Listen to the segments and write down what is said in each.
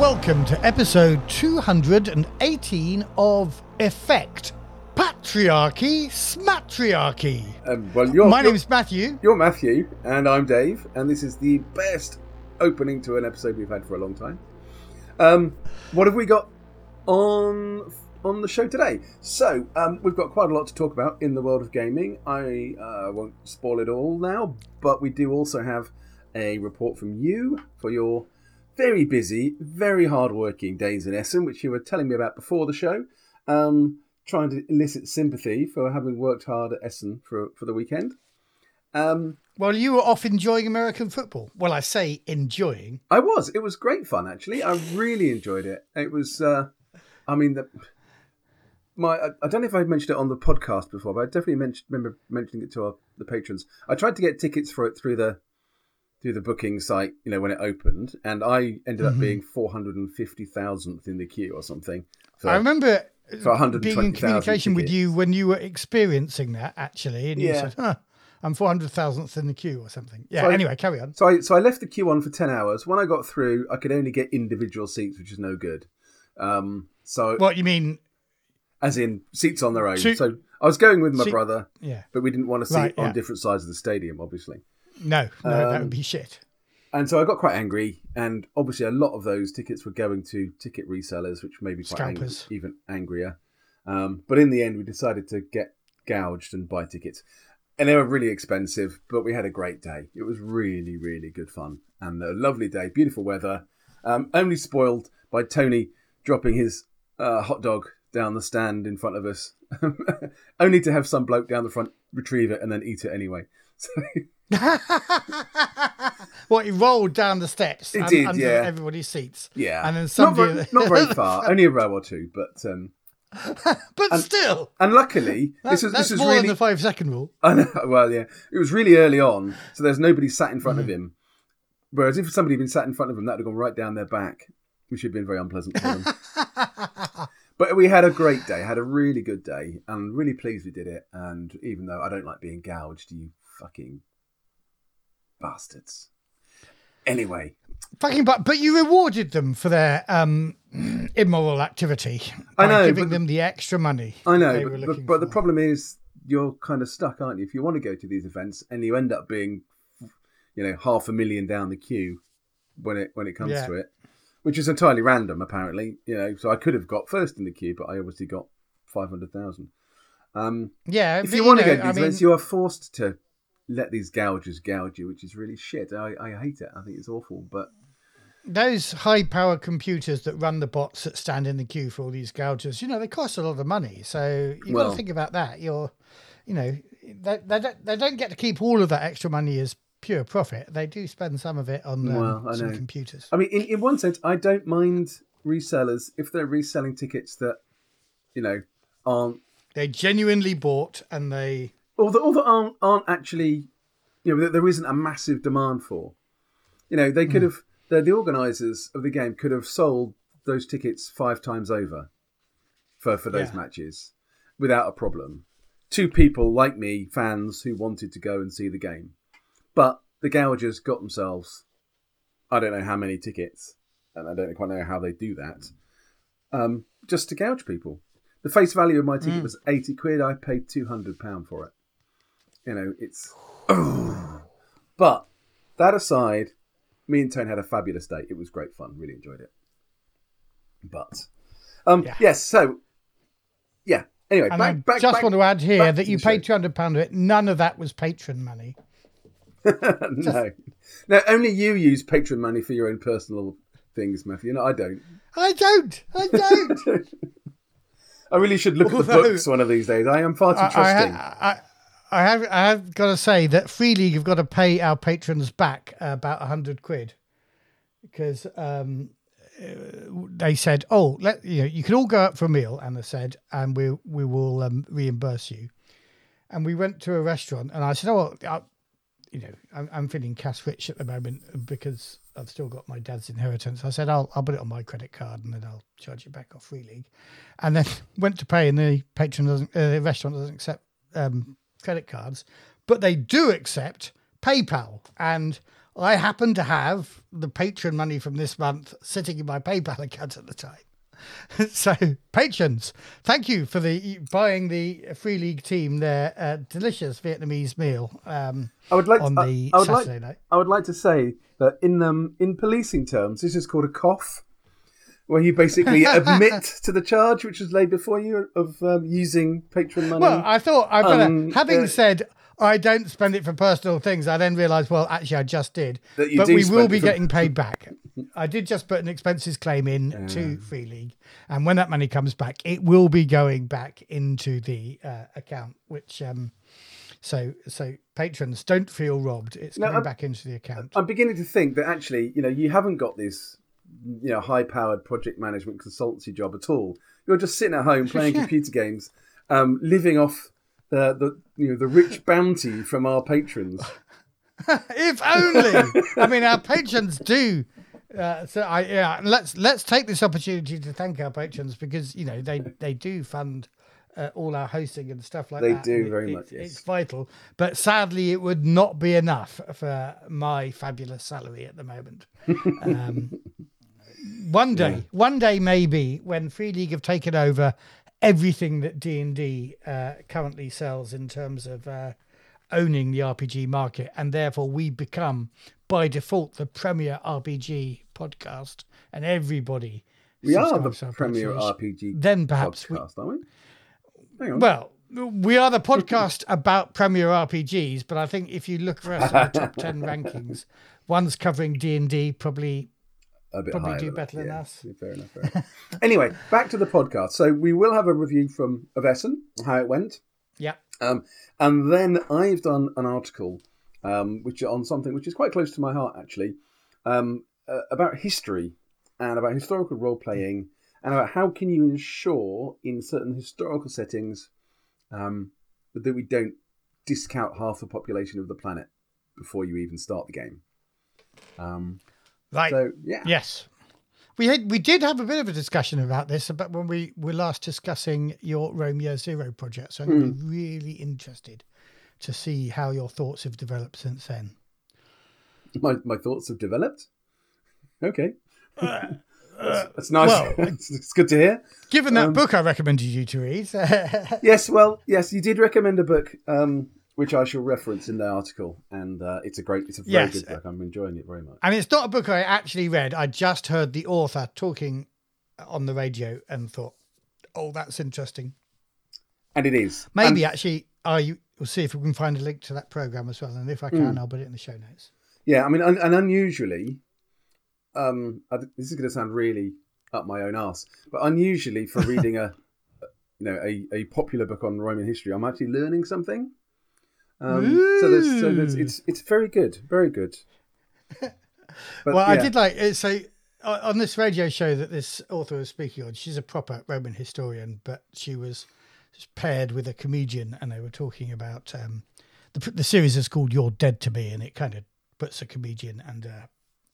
welcome to episode 218 of Effekt Patriarchy Schmatriarchy. Um, well, you're, My you're, name's Matthew. you're Matthew, and I'm Dave, and this is the best opening to an episode we've had for a long time. Um, what have we got on on the show today? So um, we've got quite a lot to talk about in the world of gaming. I uh, won't spoil it all now, but we do also have a report from you for your very busy, very hard-working days in Essen, which you were telling me about before the show. Um, trying to elicit sympathy for having worked hard at Essen for for the weekend. Um, Well, you were off enjoying American football. Well, I say enjoying. I was. It was great fun, actually. I really enjoyed it. It was. Uh, I mean, the, my. I, don't know if I mentioned it on the podcast before, but I definitely mentioned, remember mentioning it to our, the patrons. I tried to get tickets for it through the through the booking site, you know, when it opened, and I ended up being four hundred and fifty thousandth in the queue or something. So, I remember for 120,000 being in communication with you when you were experiencing that, actually, and you said, huh, I'm 400,000th in the queue or something. Yeah, So I- anyway, carry on. So I so I left the queue on for ten hours. When I got through, I could only get individual seats, which is no good. Um, so What you mean? as in seats on their own. Two- so I was going with my brother, Yeah. but we didn't want to sit Right, on yeah. different sides of the stadium, obviously. No, no, that Um, would be shit. And so I got quite angry, and obviously a lot of those tickets were going to ticket resellers, which made me quite angry, even angrier. Um, but in the end, we decided to get gouged and buy tickets, and they were really expensive. But we had a great day. It was really, really good fun, and a lovely day, beautiful weather. Um, only spoiled by Tony dropping his uh, hot dog down the stand in front of us, only to have some bloke down the front retrieve it and then eat it anyway. So what he rolled down the steps It did, under yeah. everybody's seats. yeah, And then not somebody very, not very far, only a row or two, but. Um, But still, And luckily, that- this is this was more really than the five second rule. I know, well, yeah, it was really early on, so there's nobody sat in front Mm. of him. Whereas if somebody had been sat in front of him, that would have gone right down their back, which would have been very unpleasant for them. but we had a great day, had a really good day, and really pleased we did it. And even though I don't like being gouged, you fucking bastards. Anyway, Fucking but but you rewarded them for their um immoral activity I by know, giving them the extra money. I know, but, but, but the problem is you're kind of stuck, aren't you? If you want to go to these events and you end up being, you know, half a million down the queue when it when it comes Yeah. to it, which is entirely random, apparently. You know, so I could have got first in the queue, but I obviously got five hundred thousand. Um, yeah, if but you want to know, go to I mean, events, you are forced to let these gougers gouge you, which is really shit. I, I hate it. I think it's awful, but those high power computers that run the bots that stand in the queue for all these gougers, you know, they cost a lot of money. So you've got to think about that. You're, you know, they, they, don't, they don't get to keep all of that extra money as pure profit. They do spend some of it on um, Well, I some know. computers. I mean, in, in one sense, I don't mind resellers if they're reselling tickets that, you know, aren't They genuinely bought and they. Or that, or that aren't, aren't actually, you know, that there isn't a massive demand for. You know, they could have, the, the organisers of the game could have sold those tickets five times over for, for those Yeah. matches without a problem Two people like me, fans who wanted to go and see the game. But the gougers got themselves, I don't know how many tickets, and I don't quite know how they do that, um, just to gouge people. The face value of my ticket was 80 quid. I paid £200 for it. You know, it's. but that aside, me and Tone had a fabulous day. It was great fun. Really enjoyed it. But, um, Yeah. yes, so, yeah. Anyway, And back, I back, just back- want to add here that you paid £200 of it. None of that was patron money. no. No, only you use patron money for your own personal things, Matthew. No, I don't. I don't. I don't. I really should look at the books one of these days. I am far too I, trusting. I, I have I have got to say that Free League have got to pay our patrons back uh, about a hundred quid because um, uh, they said, "Oh, let you know, you can all go out for a meal," Anna said, "and we we will um, reimburse you." And we went to a restaurant, and I said, "Oh, I, you know, I'm, I'm feeling cash rich at the moment because I've still got my dad's inheritance." I said, "I'll I'll put it on my credit card, and then I'll charge you back off Free League." And then went to pay, and the patron doesn't, uh, the restaurant doesn't accept um, credit cards, but they do accept PayPal. And I happen to have the patron money from this month sitting in my PayPal account at the time. so, patrons, thank you for the buying the Free League team their uh, delicious Vietnamese meal. Um, I would like on to, the I, I would Saturday like, night. I would like to say that in um, in policing terms, this is called a cough, where you basically admit to the charge which was laid before you of um, using patron money. Well, I thought I better, Um, having uh, said I don't spend it for personal things, I then realised, well, actually, I just did. That you but we will be for- getting paid back. I did just put an expenses claim in to Free League, and when that money comes back, it will be going back into the uh, account. Which, um, so so patrons don't feel robbed. It's No, going I'm- back into the account. I'm beginning to think that actually, you know, you haven't got this, you know, high-powered project management consultancy job at all. You're just sitting at home playing computer games, um, living off the, the you know the rich bounty from our patrons. if only. I mean, our patrons do. Uh, so I yeah, let's let's take this opportunity to thank our patrons because you know they they do fund uh, all our hosting and stuff like They that. They do it- very it- much, yes. It's vital, but sadly, it would not be enough for my fabulous salary at the moment. Um, one day, one day maybe when Free League have taken over everything that D and D uh, currently sells in terms of uh, owning the RPG market, and therefore we become by default the premier RPG podcast, and everybody. We are the premier podcast. RPG Then perhaps we, podcast, aren't we? Hang on. well, we are the podcast about Premier RPGs, but I think if you look for us in the top ten rankings, one's covering D and D, probably a bit probably higher do better than yeah, us. Fair enough. Fair enough. anyway, back to the podcast. So we will have a review from of Essen, how it went. yeah. Um, and then I've done an article, um, which on something which is quite close to my heart actually, um, uh, about history and about historical role playing and about how can you ensure in certain historical settings um, that we don't discount half the population of the planet before you even start the game. Um, Right. so yeah, Yes. We had we did have a bit of a discussion about this about when we were last discussing your Romeo Zero project. So I'm be really interested to see how your thoughts have developed since then. my, my thoughts have developed. Okay, that's, that's nice. well, it's, it's good to hear. Given that Um, book I recommended you to read, Yes, well, yes, you did recommend a book, um, which I shall reference in the article, and uh, it's a great, it's a very Yes. good book. I'm enjoying it very much. and it's not a book I actually read. I just heard the author talking on the radio and thought, "Oh, that's interesting." And it is Maybe And- actually, I we'll see if we can find a link to that program as well, and if I can, I'll put it in the show notes. yeah. I mean, un- and unusually, um, I, this is going to sound really up my own ass, but unusually for reading a, you know, a, a popular book on Roman history, I'm actually learning something. Um, so there's, so there's, it's it's very good, very good. But, well, I did like it. So uh, on this radio show that this author was speaking on, she's a proper Roman historian, but she was paired with a comedian, and they were talking about um, the the series is called "You're Dead to Me," and it kind of puts a comedian and a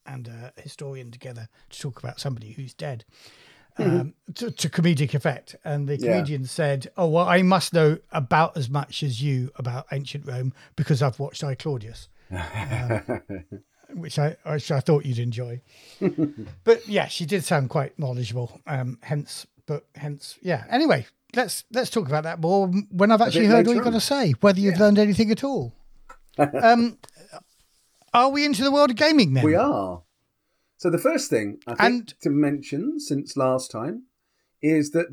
and a historian together to talk about somebody who's dead. Um, to, to comedic effect, and the Yeah. comedian said, "Oh well, I must know about as much as you about ancient Rome because I've watched I Claudius." which I which I thought you'd enjoy. but yeah, she did sound quite knowledgeable. Um, hence, but hence, yeah. Anyway, let's let's talk about that more when I've actually heard what you've got to say. Whether you've learned anything at all. um, are we into the world of gaming then? We are. So the first thing I think And- to mention since last time is that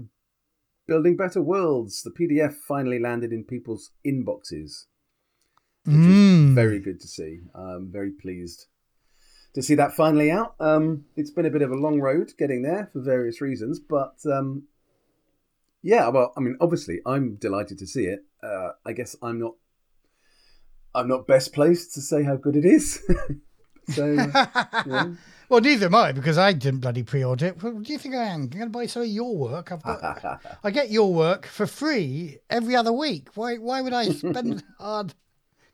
Building Better Worlds, the PDF finally landed in people's inboxes, which Mm. is very good to see. I'm very pleased to see that finally out. Um, it's been a bit of a long road getting there for various reasons, but um, yeah, well, I mean, obviously, I'm delighted to see it. Uh, I guess I'm not. I'm not best placed to say how good it is. so, yeah. Well, neither am I because I didn't bloody pre-order it. Well, do you think I am? I'm going to buy some of your work. I've got, I get your work for free every other week. Why? Why would I spend hard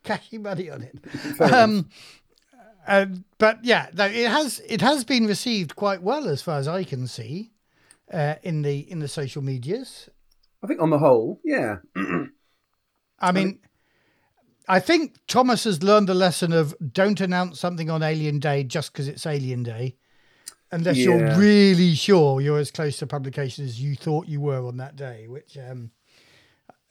cashy money on it? Um, uh, but yeah, no, it has it has been received quite well as far as I can see uh, in the in the social medias. I think on the whole, yeah. I mean, I think Thomas has learned the lesson of don't announce something on Alien Day just because it's Alien Day, unless Yeah. you're really sure you're as close to publication as you thought you were on that day. Which, um,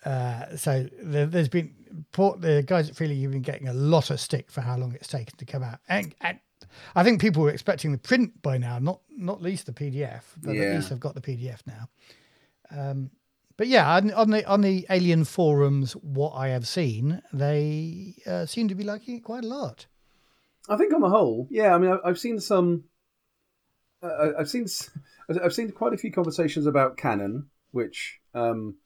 uh, so there, there's been Port, the guys at Free League have been getting a lot of stick for how long it's taken to come out, and, and I think people were expecting the print by now, not not least the PDF, but Yeah. at least they've got the PDF now. Um, but yeah, on, on the on the Alien forums, what I have seen, they uh, seem to be liking it quite a lot. I think on the whole, yeah. I mean, I- I've seen some. Uh, I've seen I've seen quite a few conversations about canon, which um,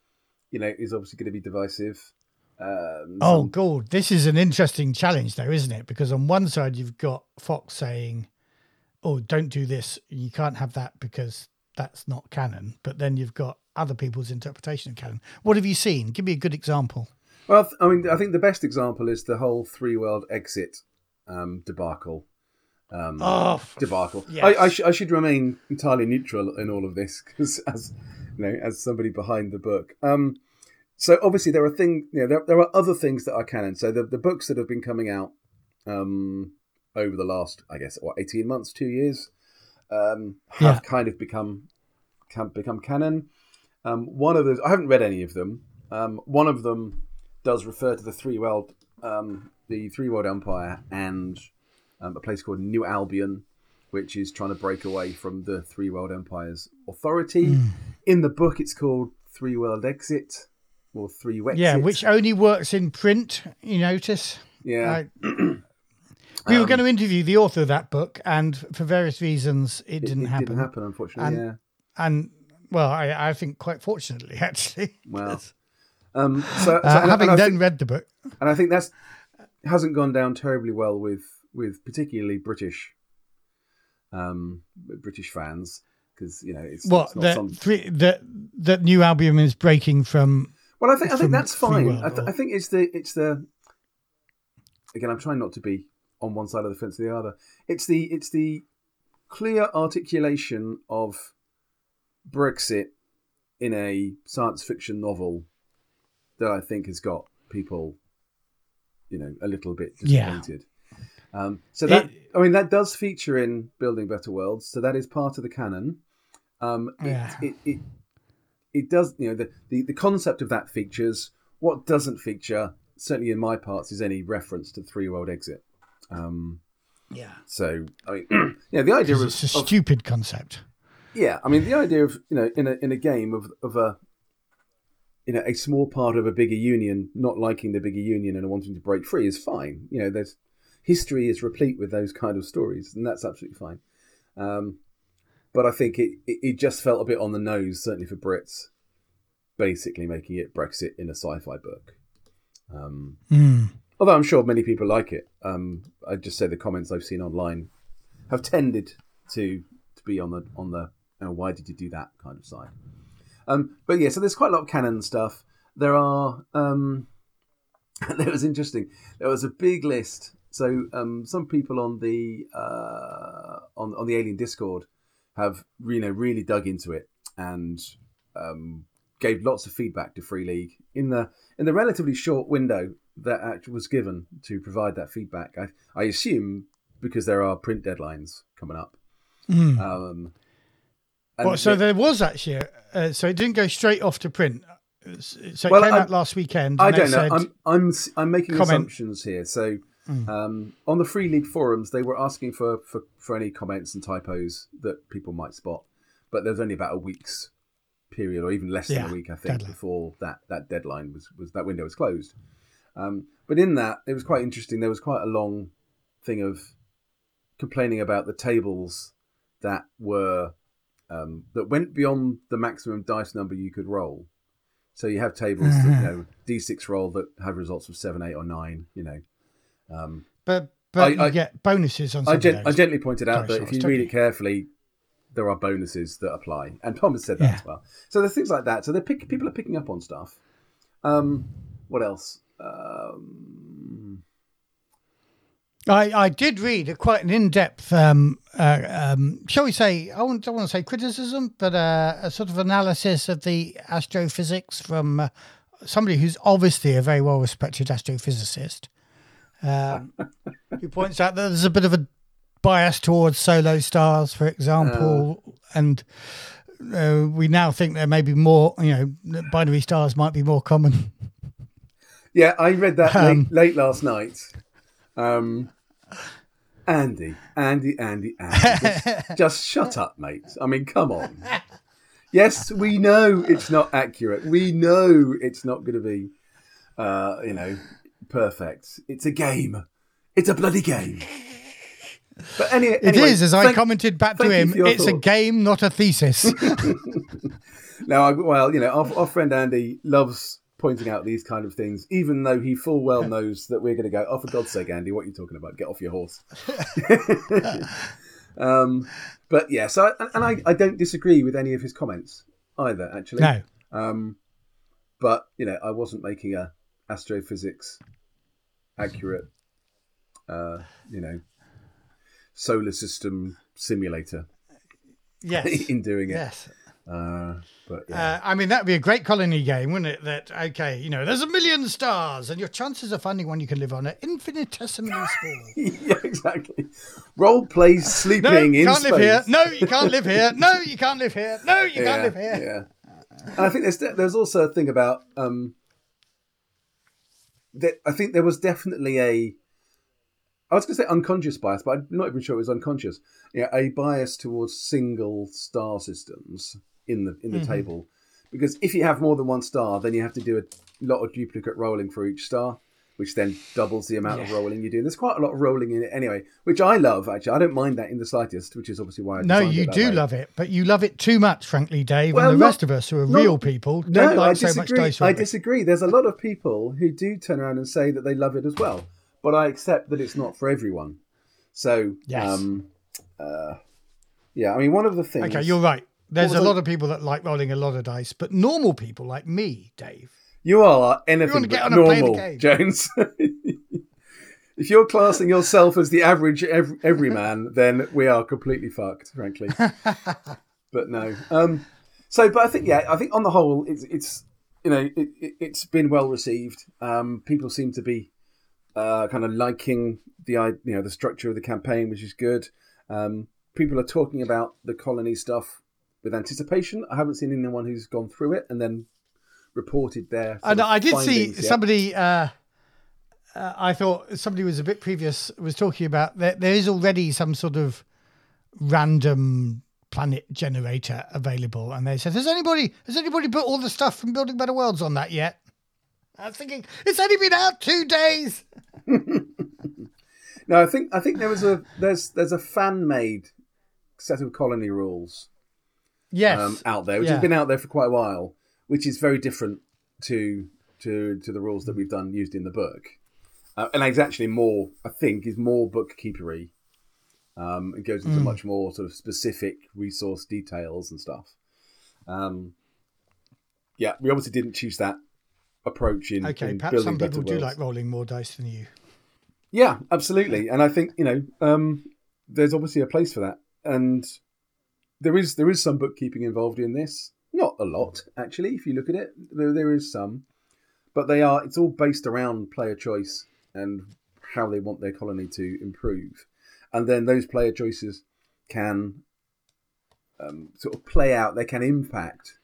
you know is obviously going to be divisive. Um, Oh, some- God, this is an interesting challenge, though, isn't it? Because on one side, you've got Fox saying, "Oh, don't do this. You can't have that because that's not canon." But then you've got other people's interpretation of canon. What have you seen? Give me a good example. Well, I mean, I think the best example is the whole three world exit um, debacle. Um, Oh, debacle. yes. I, I, sh- I should remain entirely neutral in all of this because, as you know, as somebody behind the book. Um, so obviously there are things, you know, there, there are other things that are canon. So the the books that have been coming out um, over the last, I guess, what eighteen months, two years, um, have Yeah. kind of become can become canon. Um, one of those, I haven't read any of them. Um, one of them does refer to the three world, um, the three world empire, and um, a place called New Albion, which is trying to break away from the three world empire's authority. In the book, it's called Three World Exit or Three Wexit. yeah, which only works in print. You notice. yeah, I- we were Um, going to interview the author of that book, and for various reasons, it, it, didn't it happen. didn't happen, unfortunately. And- yeah. And well, I, I think quite fortunately, actually. Well, Um, so, so- Uh, having then think, read the book, and I think that's hasn't gone down terribly well with with particularly British um, British fans because you know it's, what it's not that some, three that that New Albion is breaking from. Well, I think I think that's fine. I, th- or- I think it's the it's the again. I'm trying not to be on one side of the fence or the other. It's the it's the clear articulation of Brexit in a science fiction novel that I think has got people, you know, a little bit Yeah. disappointed. Um, so that It- I mean that does feature in Building Better Worlds. So that is part of the canon. Um, it, Yeah. it, it it does you know the, the the concept of that features. What doesn't feature, certainly in my parts, is any reference to Three World Exit. Um, Yeah, so I mean, yeah, the idea of, it's a of stupid concept. yeah, I mean the idea of you know in a in a game of of a you know a small part of a bigger union not liking the bigger union and wanting to break free is fine. You know, there's history is replete with those kind of stories, and that's absolutely fine. Um, but I think it, it it just felt a bit on the nose, certainly for Brits, basically making it Brexit in a sci-fi book. Um, Mm. Although I'm sure many people like it. Um, I just say the comments I've seen online have tended to to be on the on the oh, why did you do that kind of side. Um, but yeah, so there's quite a lot of canon stuff. There are um, was interesting. There was a big list. So um, some people on the uh, on on the Alien Discord have you know really dug into it and um, gave lots of feedback to Free League in the in the relatively short window that act was given to provide that feedback. I, I assume because there are print deadlines coming up. Mm. Um, Well, so the- there was actually, uh, so it didn't go straight off to print. So it Well, came I- out last weekend. I don't know. I'm I'm I'm making Comment. assumptions here. So Mm. um, on the Free League forums, they were asking for, for for any comments and typos that people might spot, but there's only about a week's period, or even less than Yeah, a week, I think, deadline. before that that deadline was was that window was closed. Um, but in that, it was quite interesting. There was quite a long thing of complaining about the tables that were um, that went beyond the maximum dice number you could roll. So you have tables that you know d6 roll that have results of seven, eight, or nine. You know, um, but but I- you I- get bonuses on. I, gen- I gently pointed out that if you read it carefully, there are bonuses that apply, and Tom has said that Yeah. as well. So there's things like that. So they pick people are picking up on stuff. Um, what else? Um, I, I did read a, quite an in-depth, um, uh, um, shall we say, I won't- don't want to say criticism, but uh, a sort of analysis of the astrophysics from uh, somebody who's obviously a very well respected astrophysicist, um, who points out that there's a bit of a bias towards solo stars, for example, and uh, we now think there may be more. You know, binary stars might be more common. Yeah, I read that Um, late, late last night. Um, Andy, Andy, Andy, Andy. Just, just shut up, mate. I mean, come on. Yes, we know it's not accurate. We know it's not going to be, uh, you know, perfect. It's a game. It's a bloody game. But any, It anyway, is, as I thank- commented back to him, it's a game, not a thesis. Now, I, well, you know, our, our friend Andy loves pointing out these kind of things, even though he full well knows that we're going to go, oh, for God's sake, Andy, what are you talking about? Get off your horse. um, but yes, I, and and I, I don't disagree with any of his comments either, actually. no. Um, but, you know, I wasn't making a astrophysics accurate, uh, you know, solar system simulator Yes. in doing it. yes. Uh, but yeah. Uh, I mean, that'd be a great colony game, wouldn't it? That, okay, you know, there's a million stars and your chances of finding one you can live on are infinitesimally small. yeah, exactly. Role play No, sleeping you in can't space. live here. No, you can't live here. No, you can't live here. No, you yeah, can't live here. Yeah. And I think there's there's also a thing about um that I think there was definitely a I was going to say unconscious bias, but I'm not even sure it was unconscious. Yeah, a bias towards single star systems in the in the Mm-hmm. table, because if you have more than one star, then you have to do a lot of duplicate rolling for each star, which then doubles the amount of rolling you do. There's quite a lot of rolling in it anyway, which I love. Actually, I don't mind that in the slightest, which is obviously why I No, you do way. love it, but you love it too much, frankly, Dave. Well, and the not- rest of us who are not- real people don't like I so much dice I rolling. disagree. There's a lot of people who do turn around and say that they love it as well, but I accept that it's not for everyone. So, Yes. um, uh, yeah, I mean, one of the things. Okay, you're right. There's a lot of people that like rolling a lot of dice, but normal people like me, Dave. You are anything but on and play the normal, game. Jones. if you're classing yourself as the average ev- everyman, then we are completely fucked, frankly. but no. Um, so, but I think, yeah, I think on the whole, it's, it's you know, it, it, it's been well received. Um, people seem to be uh, kind of liking the you know the structure of the campaign, which is good. Um, people are talking about the colony stuff with anticipation. I haven't seen anyone who's gone through it and then reported their. And I did see yet. somebody. Uh, uh, I thought somebody was a bit previous was talking about that there is already some sort of random planet generator available, and they said, "Has anybody has anybody put all the stuff from Building Better Worlds on that yet?" I was thinking it's only been out two days. No, I think I think there was a there's there's a fan made set of colony rules Yes, um, out there, which Yeah. has been out there for quite a while, which is very different to to to the rules that we've done used in the book, uh, and it's actually more. I think is more bookkeepery. Um, it goes into Mm. much more sort of specific resource details and stuff. Um, yeah, we obviously didn't choose that approach in, okay. in Perhaps some people do worlds. like rolling more dice than you. Yeah, absolutely. And I think you know, um, there's obviously a place for that, and there is there is some bookkeeping involved in this. Not a lot, actually. If you look at it, there, there is some, but they are. It's all based around player choice and how they want their colony to improve, and then those player choices can um, sort of play out. They can impact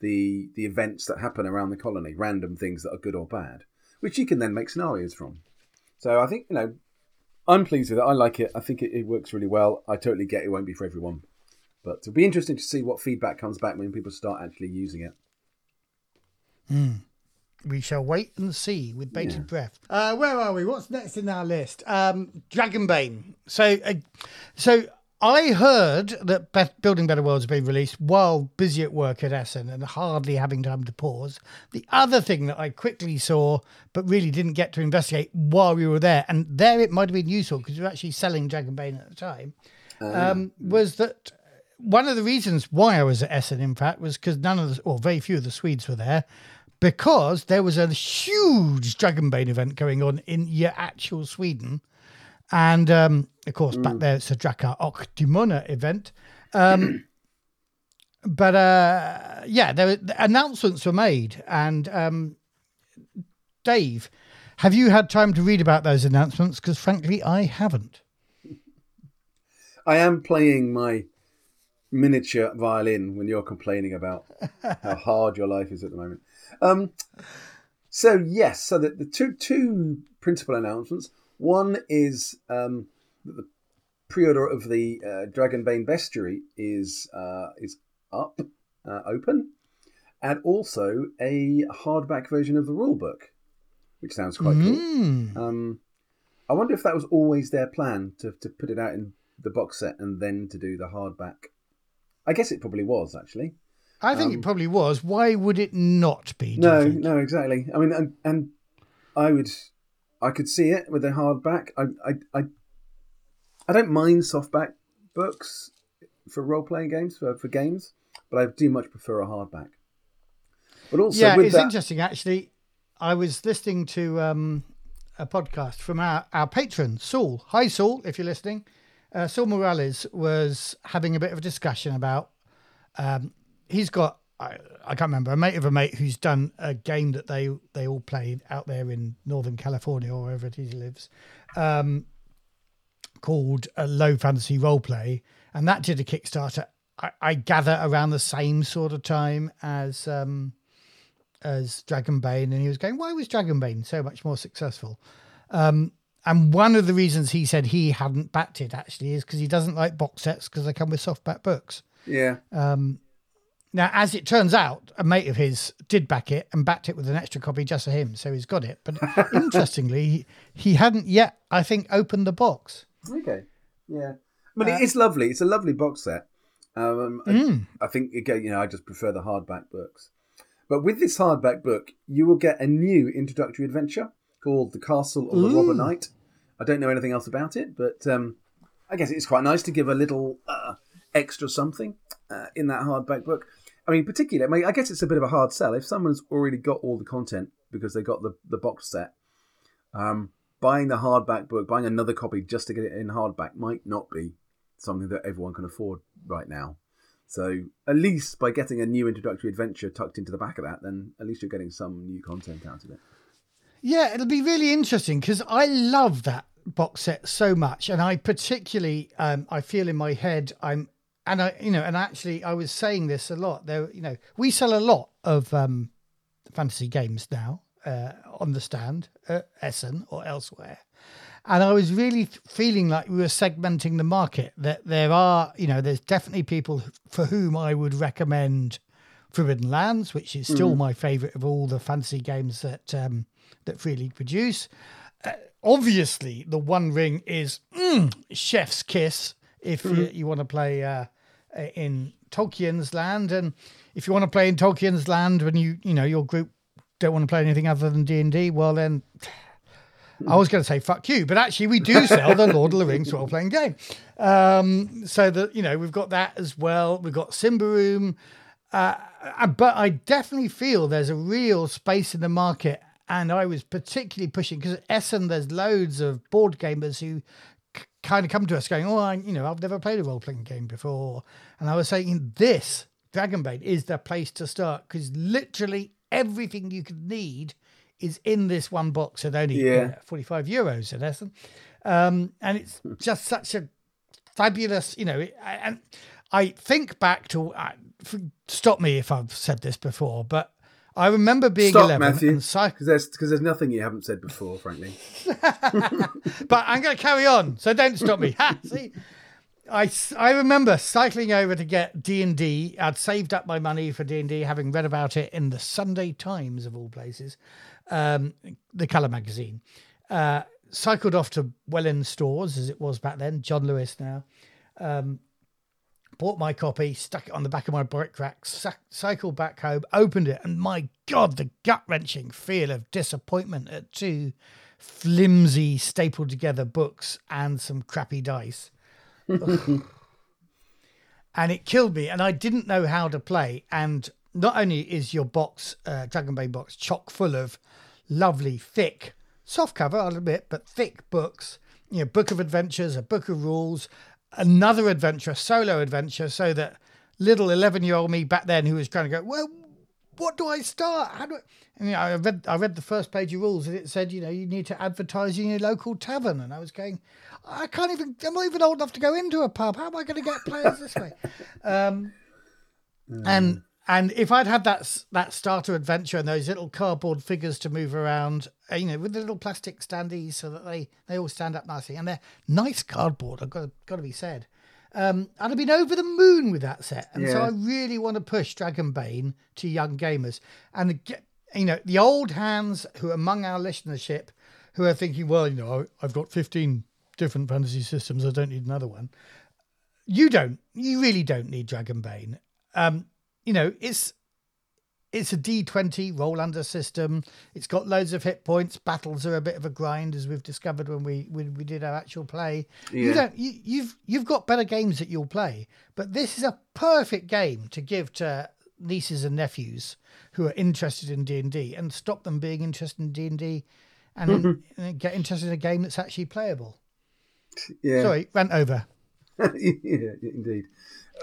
the the events that happen around the colony, random things that are good or bad, which you can then make scenarios from. So I think you know, I'm pleased with it. I like it. I think it, it works really well. I totally get it won't be for everyone, but it'll be interesting to see what feedback comes back when people start actually using it. We shall wait and see with bated breath. Uh, where are we? What's next in our list? Um, Dragonbane. So, uh, so I heard that Be- Building Better Worlds being released while busy at work at Essen and hardly having time to pause. The other thing that I quickly saw, but really didn't get to investigate while we were there, and there it might have been useful because we were actually selling Dragonbane at the time, um, was that one of the reasons why I was at Essen, in fact, was because none of the, or very few of the Swedes were there, because there was a huge Dragonbane event going on in your actual Sweden. And um, of course, back there it's a Drakar och Demoner event. Um, but uh, yeah, there were, the announcements were made, and um, Dave, have you had time to read about those announcements? Because frankly, I haven't. I am playing my miniature violin when you're complaining about how hard your life is at the moment. Um, so yes, so the, the two two principal announcements. One is um, that the pre-order of the uh, Dragonbane Bestiary is uh, is up, uh, open, and also a hardback version of the rulebook, which sounds quite Mm. cool. Um, I wonder if that was always their plan to, to put it out in the box set and then to do the hardback. I guess it probably was actually. I think Um, it probably was. Why would it not be? No, no, exactly. I mean, and, and I would, I could see it with a hardback. I, I, I, I don't mind softback books for role playing games for, for games, but I do much prefer a hardback. But also, yeah, it's that, interesting actually. I was listening to um, a podcast from our, our patron Saul. Hi, Saul, if you're listening. Uh, Saul Morales was having a bit of a discussion about. Um, he's got I, I can't remember a mate of a mate who's done a game that they they all played out there in Northern California or wherever he lives, um, called a Low Fantasy Roleplay, and that did a Kickstarter. I, I gather around the same sort of time as. Um, as Dragonbane, and he was going, "Why was Dragonbane so much more successful?" Um, and one of the reasons he said he hadn't backed it actually is because he doesn't like box sets because they come with softback books. yeah, Now, as it turns out, a mate of his did back it and backed it with an extra copy just for him, so he's got it. But interestingly, he, hadn't yet, I think, opened the box. okay, yeah. But Uh, it is lovely. It's a lovely box set. Um, I- Mm. I think again, you know, I just prefer the hardback books. But with this hardback book, you will get a new introductory adventure called The Castle of the Robber Knight. I don't know anything else about it, but um, I guess it's quite nice to give a little uh, extra something uh, in that hardback book. I mean, particularly, I, mean, I guess it's a bit of a hard sell if someone's already got all the content because they got the, the box set. Um, buying the hardback book, buying another copy just to get it in hardback might not be something that everyone can afford right now. So at least by getting a new introductory adventure tucked into the back of that, then at least you're getting some new content out of it. Yeah, it'll be really interesting because I love that box set so much, and I particularly, um, I feel in my head, I'm, and I, you know, and actually, I was saying this a lot. There, you know, we sell a lot of um, fantasy games now uh, on the stand at Essen or elsewhere, and I was really feeling like we were segmenting the market. That there are, you know, there's definitely people for whom I would recommend Forbidden Lands, which is still my favourite of all the fantasy games that um, that Free League produce. Uh, obviously, the One Ring is mm, chef's kiss if you, you want to play uh, in Tolkien's land, and if you want to play in Tolkien's land when you you know your group don't want to play anything other than D and D, well then. I was going to say fuck you, but actually we do sell the Lord of the Rings role playing game. Um, so that you know we've got that as well. We've got Symbaroum, uh, but I definitely feel there's a real space in the market, and I was particularly pushing because at Essen there's loads of board gamers who c- kind of come to us going, "Oh, I, you know, I've never played a role playing game before," and I was saying this Dragonbane is the place to start because literally everything you could need is in this one box at only Yeah. uh, 45 euros in Essen. Um, and it's just such a fabulous, you know, it- and I think back to, uh, stop me if I've said this before, but I remember being Stop, 11 Matthew, and cy- because there's because there's nothing you haven't said before, frankly. but I'm going to carry on, so don't stop me. Ha, see, I, I remember cycling over to get D and D. I'd saved up my money for D and D, having read about it in the Sunday Times of all places, um, the colour magazine. Uh, cycled off to Welland Stores, as it was back then, John Lewis now. Um, bought my copy, stuck it on the back of my brick rack, sac- cycled back home, opened it, and my God, the gut wrenching feel of disappointment at two flimsy, stapled together books and some crappy dice. And it killed me, and I didn't know how to play. And not only is your box, uh, Dragonbane box, chock full of lovely, thick, soft cover, I'll admit, but thick books, you know, book of adventures, a book of rules, another adventure, a solo adventure, so that little 11 year old me back then who was trying to go, well, what do I start? How do I? And, you know, I read I read the first page of rules and it said, you know, you need to advertise in your local tavern, and I was going, I can't even. I'm not even old enough to go into a pub. How am I going to get players this way? Um, and and if I'd had that that starter adventure and those little cardboard figures to move around, uh, you know, with the little plastic standees so that they they all stand up nicely and they're nice cardboard. I've got to, got to be said. Um, I'd have been over the moon with that set, and so I really want to push Dragonbane to young gamers and you know the old hands who are among our listenership who are thinking, well, you know, I've got fifteen different fantasy systems. I don't need another one. You don't. You really don't need Dragonbane. Um, you know, it's it's a D20 roll under system. It's got loads of hit points. Battles are a bit of a grind, as we've discovered when we when we did our actual play. You don't you, you've you've got better games that you'll play, but this is a perfect game to give to nieces and nephews who are interested in D and D, and stop them being interested in D and D, and mm-hmm. and get interested in a game that's actually playable. Yeah. Sorry, rant over. yeah, indeed.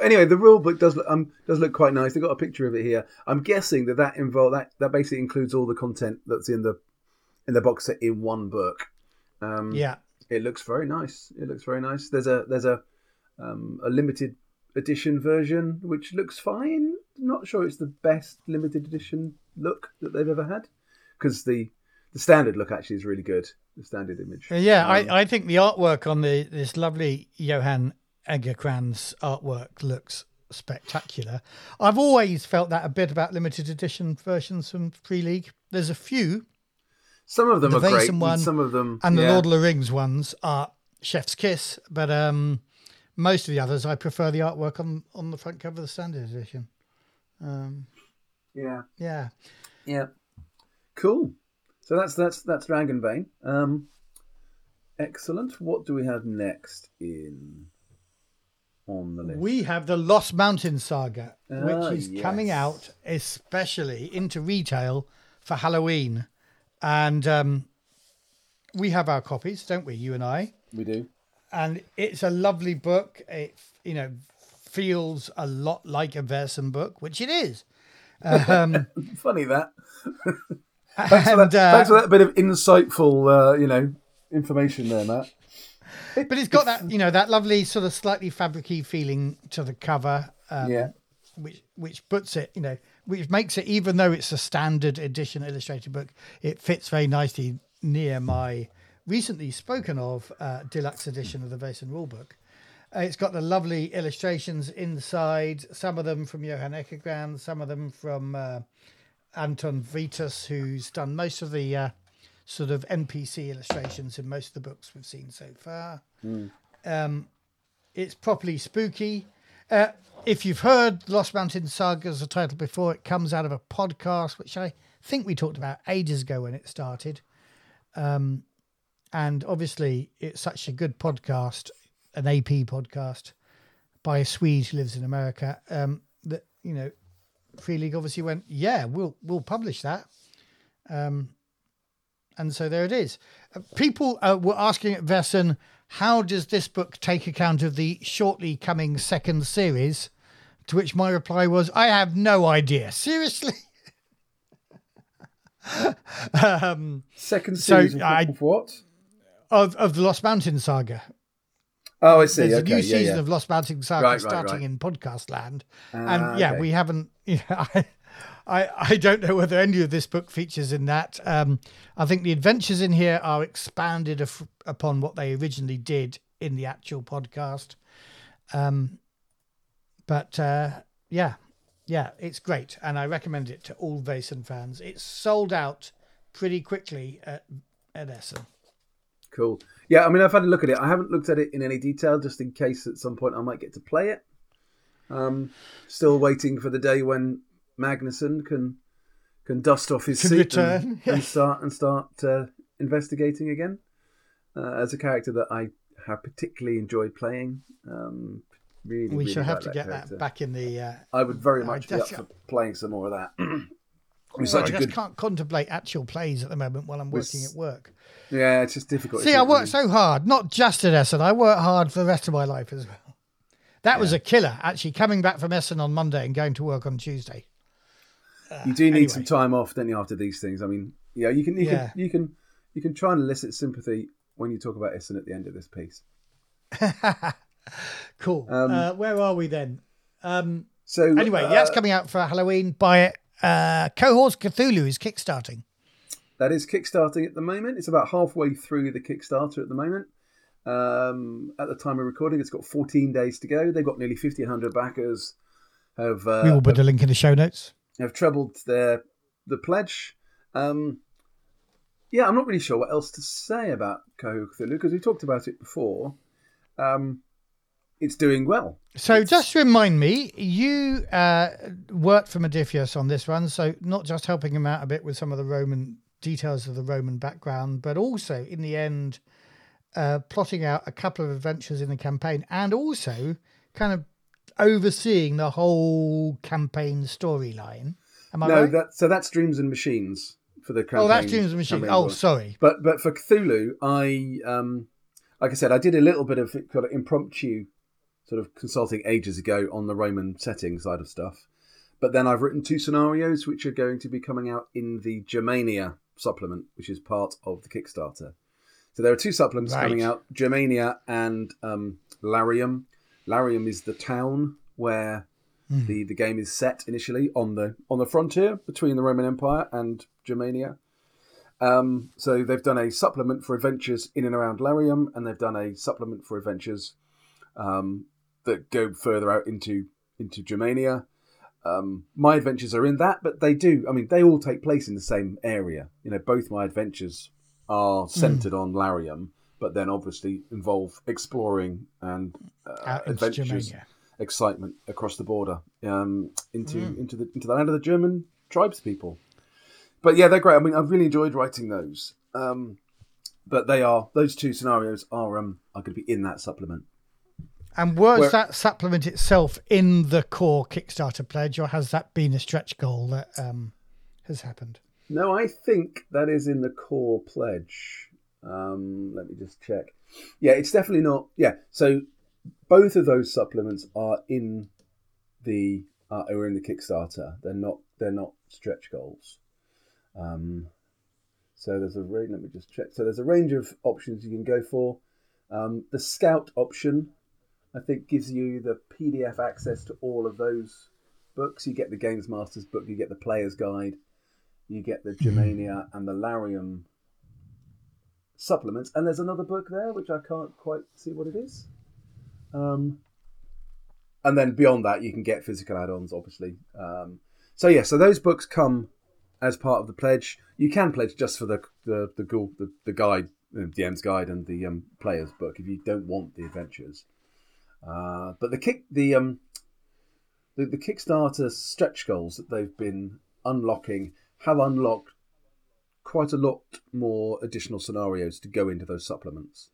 Anyway, the rule book does look um does look quite nice. They've got a picture of it here. I'm guessing that that involve that that basically includes all the content that's in the in the box set in one book. Um, Yeah. it looks very nice. It looks very nice. There's a there's a um, a limited edition version which looks fine. Not sure it's the best limited edition look that they've ever had because the the standard look actually is really good. The standard image. Yeah, Um, I, I think the artwork on the this lovely Johan Egerkrans artwork looks spectacular. I've always felt that a bit about limited edition versions from Free League. There's a few, some of them the are great. And one some of them and the yeah. Lord of the Rings ones are chef's kiss, but um, most of the others I prefer the artwork on on the front cover of the standard edition. Um, yeah. yeah, Yeah. Cool. So that's that's that's Dragonbane. Um excellent. What do we have next in on the list? We have the Lost Mountain Saga, Ah, which is coming out especially into retail for Halloween. And um, we have our copies, don't we, you and I? we do. And it's a lovely book. It, you know, feels a lot like a Vaesen book, which it is. Um, Funny that. Thanks, for that uh, thanks for that bit of insightful uh, you know, information there, Matt. but it's got that, you know, that lovely sort of slightly fabricy feeling to the cover. Um, yeah. which which puts it, you know, which makes it even though it's a standard edition illustrated book, it fits very nicely near my recently spoken of uh, deluxe edition of the Vaesen rulebook. Uh, it's got the lovely illustrations inside, some of them from Johan Egerkrans, some of them from uh, Anton Vitus, who's done most of the uh, sort of NPC illustrations in most of the books we've seen so far. Um, it's properly spooky. Uh, if you've heard Lost Mountain Saga as a title before, it comes out of a podcast, which I think we talked about ages ago when it started. Um, and obviously, it's such a good podcast, an AP podcast by a Swede who lives in America. Um, that you know, Free League obviously went, yeah, we'll we'll publish that. Um, and so there it is. Uh, people uh, were asking at Versen, how does this book take account of the shortly coming second series? To which my reply was, I have no idea. Seriously? um, Second So, series of, I- of what? of, of the Lost Mountain saga. Oh, I see. There's okay, a new yeah, season yeah. of Lost Mountain Saga Right, right, starting right. in podcast land. Ah, and yeah, okay. we haven't. You know, I, I I don't know whether any of this book features in that. Um, I think the adventures in here are expanded af- upon what they originally did in the actual podcast. Um, but uh, yeah, yeah, it's great, and I recommend it to all Vaesen fans. It's sold out pretty quickly at at Essen. Cool. Yeah, I mean, I've had a look at it. I haven't looked at it in any detail, just in case at some point I might get to play it. Um, still waiting for the day when Magnuson can can dust off his Can seat and, yeah. and start and start uh, investigating again. Uh, as a character that I have particularly enjoyed playing. Um, really, We really shall have to get character. that back in the. Uh, I would very I much be up for playing some more of that. It's such I a just good. can't contemplate actual plays at the moment while I'm working With- at work. Yeah, it's just difficult. See, I work so hard, not just at Essen. I work hard for the rest of my life as well. That was a killer, actually, coming back from Essen on Monday and going to work on Tuesday. You do need anyway. some time off, don't you? After these things, I mean, yeah, you can, you Yeah. can, you can, you can try and elicit sympathy when you talk about Essen at the end of this piece. cool. Um, uh, where are we then? Um, So anyway, uh, that's coming out for Halloween. Buy it. Uh, Cohors Cthulhu is kickstarting. That is kickstarting at the moment. It's about halfway through the Kickstarter at the moment. Um, at the time of recording, it's got 14 days to go. They've got nearly 1,500 backers. Have uh, we will put a link in the show notes. Have trebled their the pledge. Um, yeah, I'm not really sure what else to say about Cthulhu because we talked about it before. Um, it's doing well. So just remind me, you uh, worked for Modiphius on this one, so not just helping him out a bit with some of the Roman details of the Roman background, but also in the end uh, plotting out a couple of adventures in the campaign and also kind of overseeing the whole campaign storyline. Am I no, right? that so that's Dreams and Machines for the campaign. oh, that's Dreams of Machine. campaign Oh, sorry. But but for Cthulhu, I um, like I said, I did a little bit of kind of impromptu sort of consulting ages ago on the Roman setting side of stuff. But then I've written two scenarios which are going to be coming out in the Germania supplement, which is part of the Kickstarter. So there are two supplements Right. coming out: Germania and um, Larium. Larium is the town where the, the game is set initially on the on the frontier between the Roman Empire and Germania. Um, so they've done a supplement for adventures in and around Larium, and they've done a supplement for adventures um, that go further out into into Germania. Um, my adventures are in that, but they do. I mean, they all take place in the same area. You know, both my adventures are centered on Larium, but then obviously involve exploring and uh, adventures, Germania. excitement across the border um, into into the into the land of the German tribes people. But yeah, they're great. I mean, I've really enjoyed writing those. Um, but they are those two scenarios are um, are going to be in that supplement. And was Where- that supplement itself in the core Kickstarter pledge, or has that been a stretch goal that um, has happened? No, I think that is in the core pledge. Um, let me just check. Yeah, it's definitely not. Yeah, so both of those supplements are in the uh, are in the Kickstarter. They're not they're not stretch goals. Um, so there's a range. Let me just check. So there's a range of options you can go for. Um, the Scout option, I think, gives you the PDF access to all of those books. You get the Games Masters book. You get the Player's Guide you get the Germania and the Larium supplements, and there's another book there which I can't quite see what it is. Um, and then beyond that, you can get physical add-ons, obviously. Um, so yeah, so those books come as part of the pledge. You can pledge just for the the the, the, the guide, the DM's guide, and the um, player's book if you don't want the adventures. Uh, but the kick the um the, the Kickstarter stretch goals that they've been unlocking have unlocked quite a lot more additional scenarios to go into those supplements.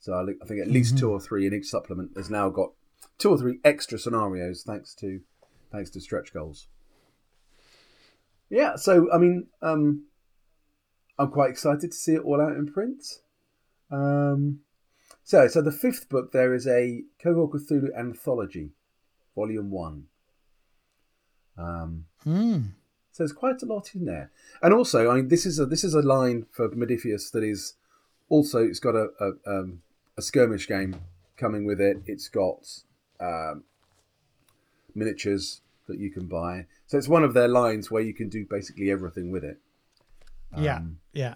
So I, think- I think at least two or three in each supplement has now got two or three extra scenarios thanks to thanks to stretch goals. Yeah, so I mean, um, I'm quite excited to see it all out in print. Um, so, so the fifth book there is a Cohors Cthulhu anthology, volume one. Um, Hmm. So there's quite a lot in there, and also, I mean, this is a this is a line for Modiphius that is also it's got a a, um, a skirmish game coming with it. It's got um, miniatures that you can buy, so it's one of their lines where you can do basically everything with it. Um, yeah, yeah.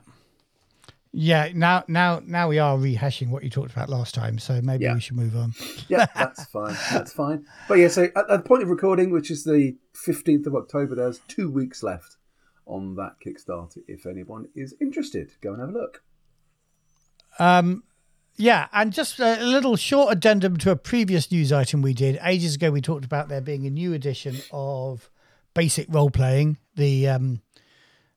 Yeah, now, now, now we are rehashing what you talked about last time, so maybe Yeah. we should move on. Yeah, that's fine. That's fine. But yeah, so at, at the point of recording, which is the 15th of October, there's two weeks left on that Kickstarter. If anyone is interested, go and have a look. Um, yeah, and just a little short addendum to a previous news item we did ages ago. We talked about there being a new edition of basic role playing, the um,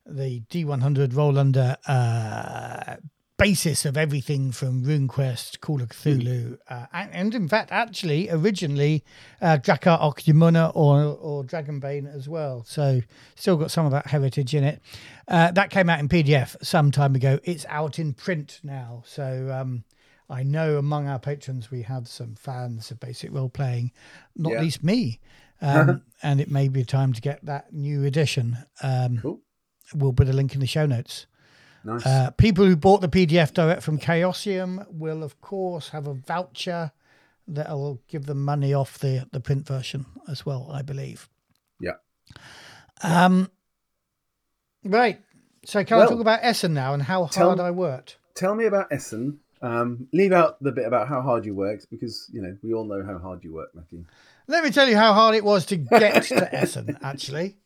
the D100 roll under uh, basis of everything from RuneQuest, Call of Cthulhu, uh, and, and in fact, actually, originally uh, Drakar och Demoner or or Dragonbane as well. So still got some of that heritage in it. Uh, that came out in PDF some time ago. It's out in print now. So um, I know among our patrons we have some fans of basic role playing, not Yeah. least me. um, and it may be time to get that new edition. Um, Cool. We'll put a link in the show notes. Nice. Uh, people who bought the PDF direct from Chaosium will, of course, have a voucher that will give them money off the the print version as well. I believe. yeah. Um, right. So can I talk about Essen now and how tell- hard I worked? Tell me about Essen. Um, leave out the bit about how hard you worked because you know we all know how hard you work, Matthew. Let me tell you how hard it was to get to Essen, actually.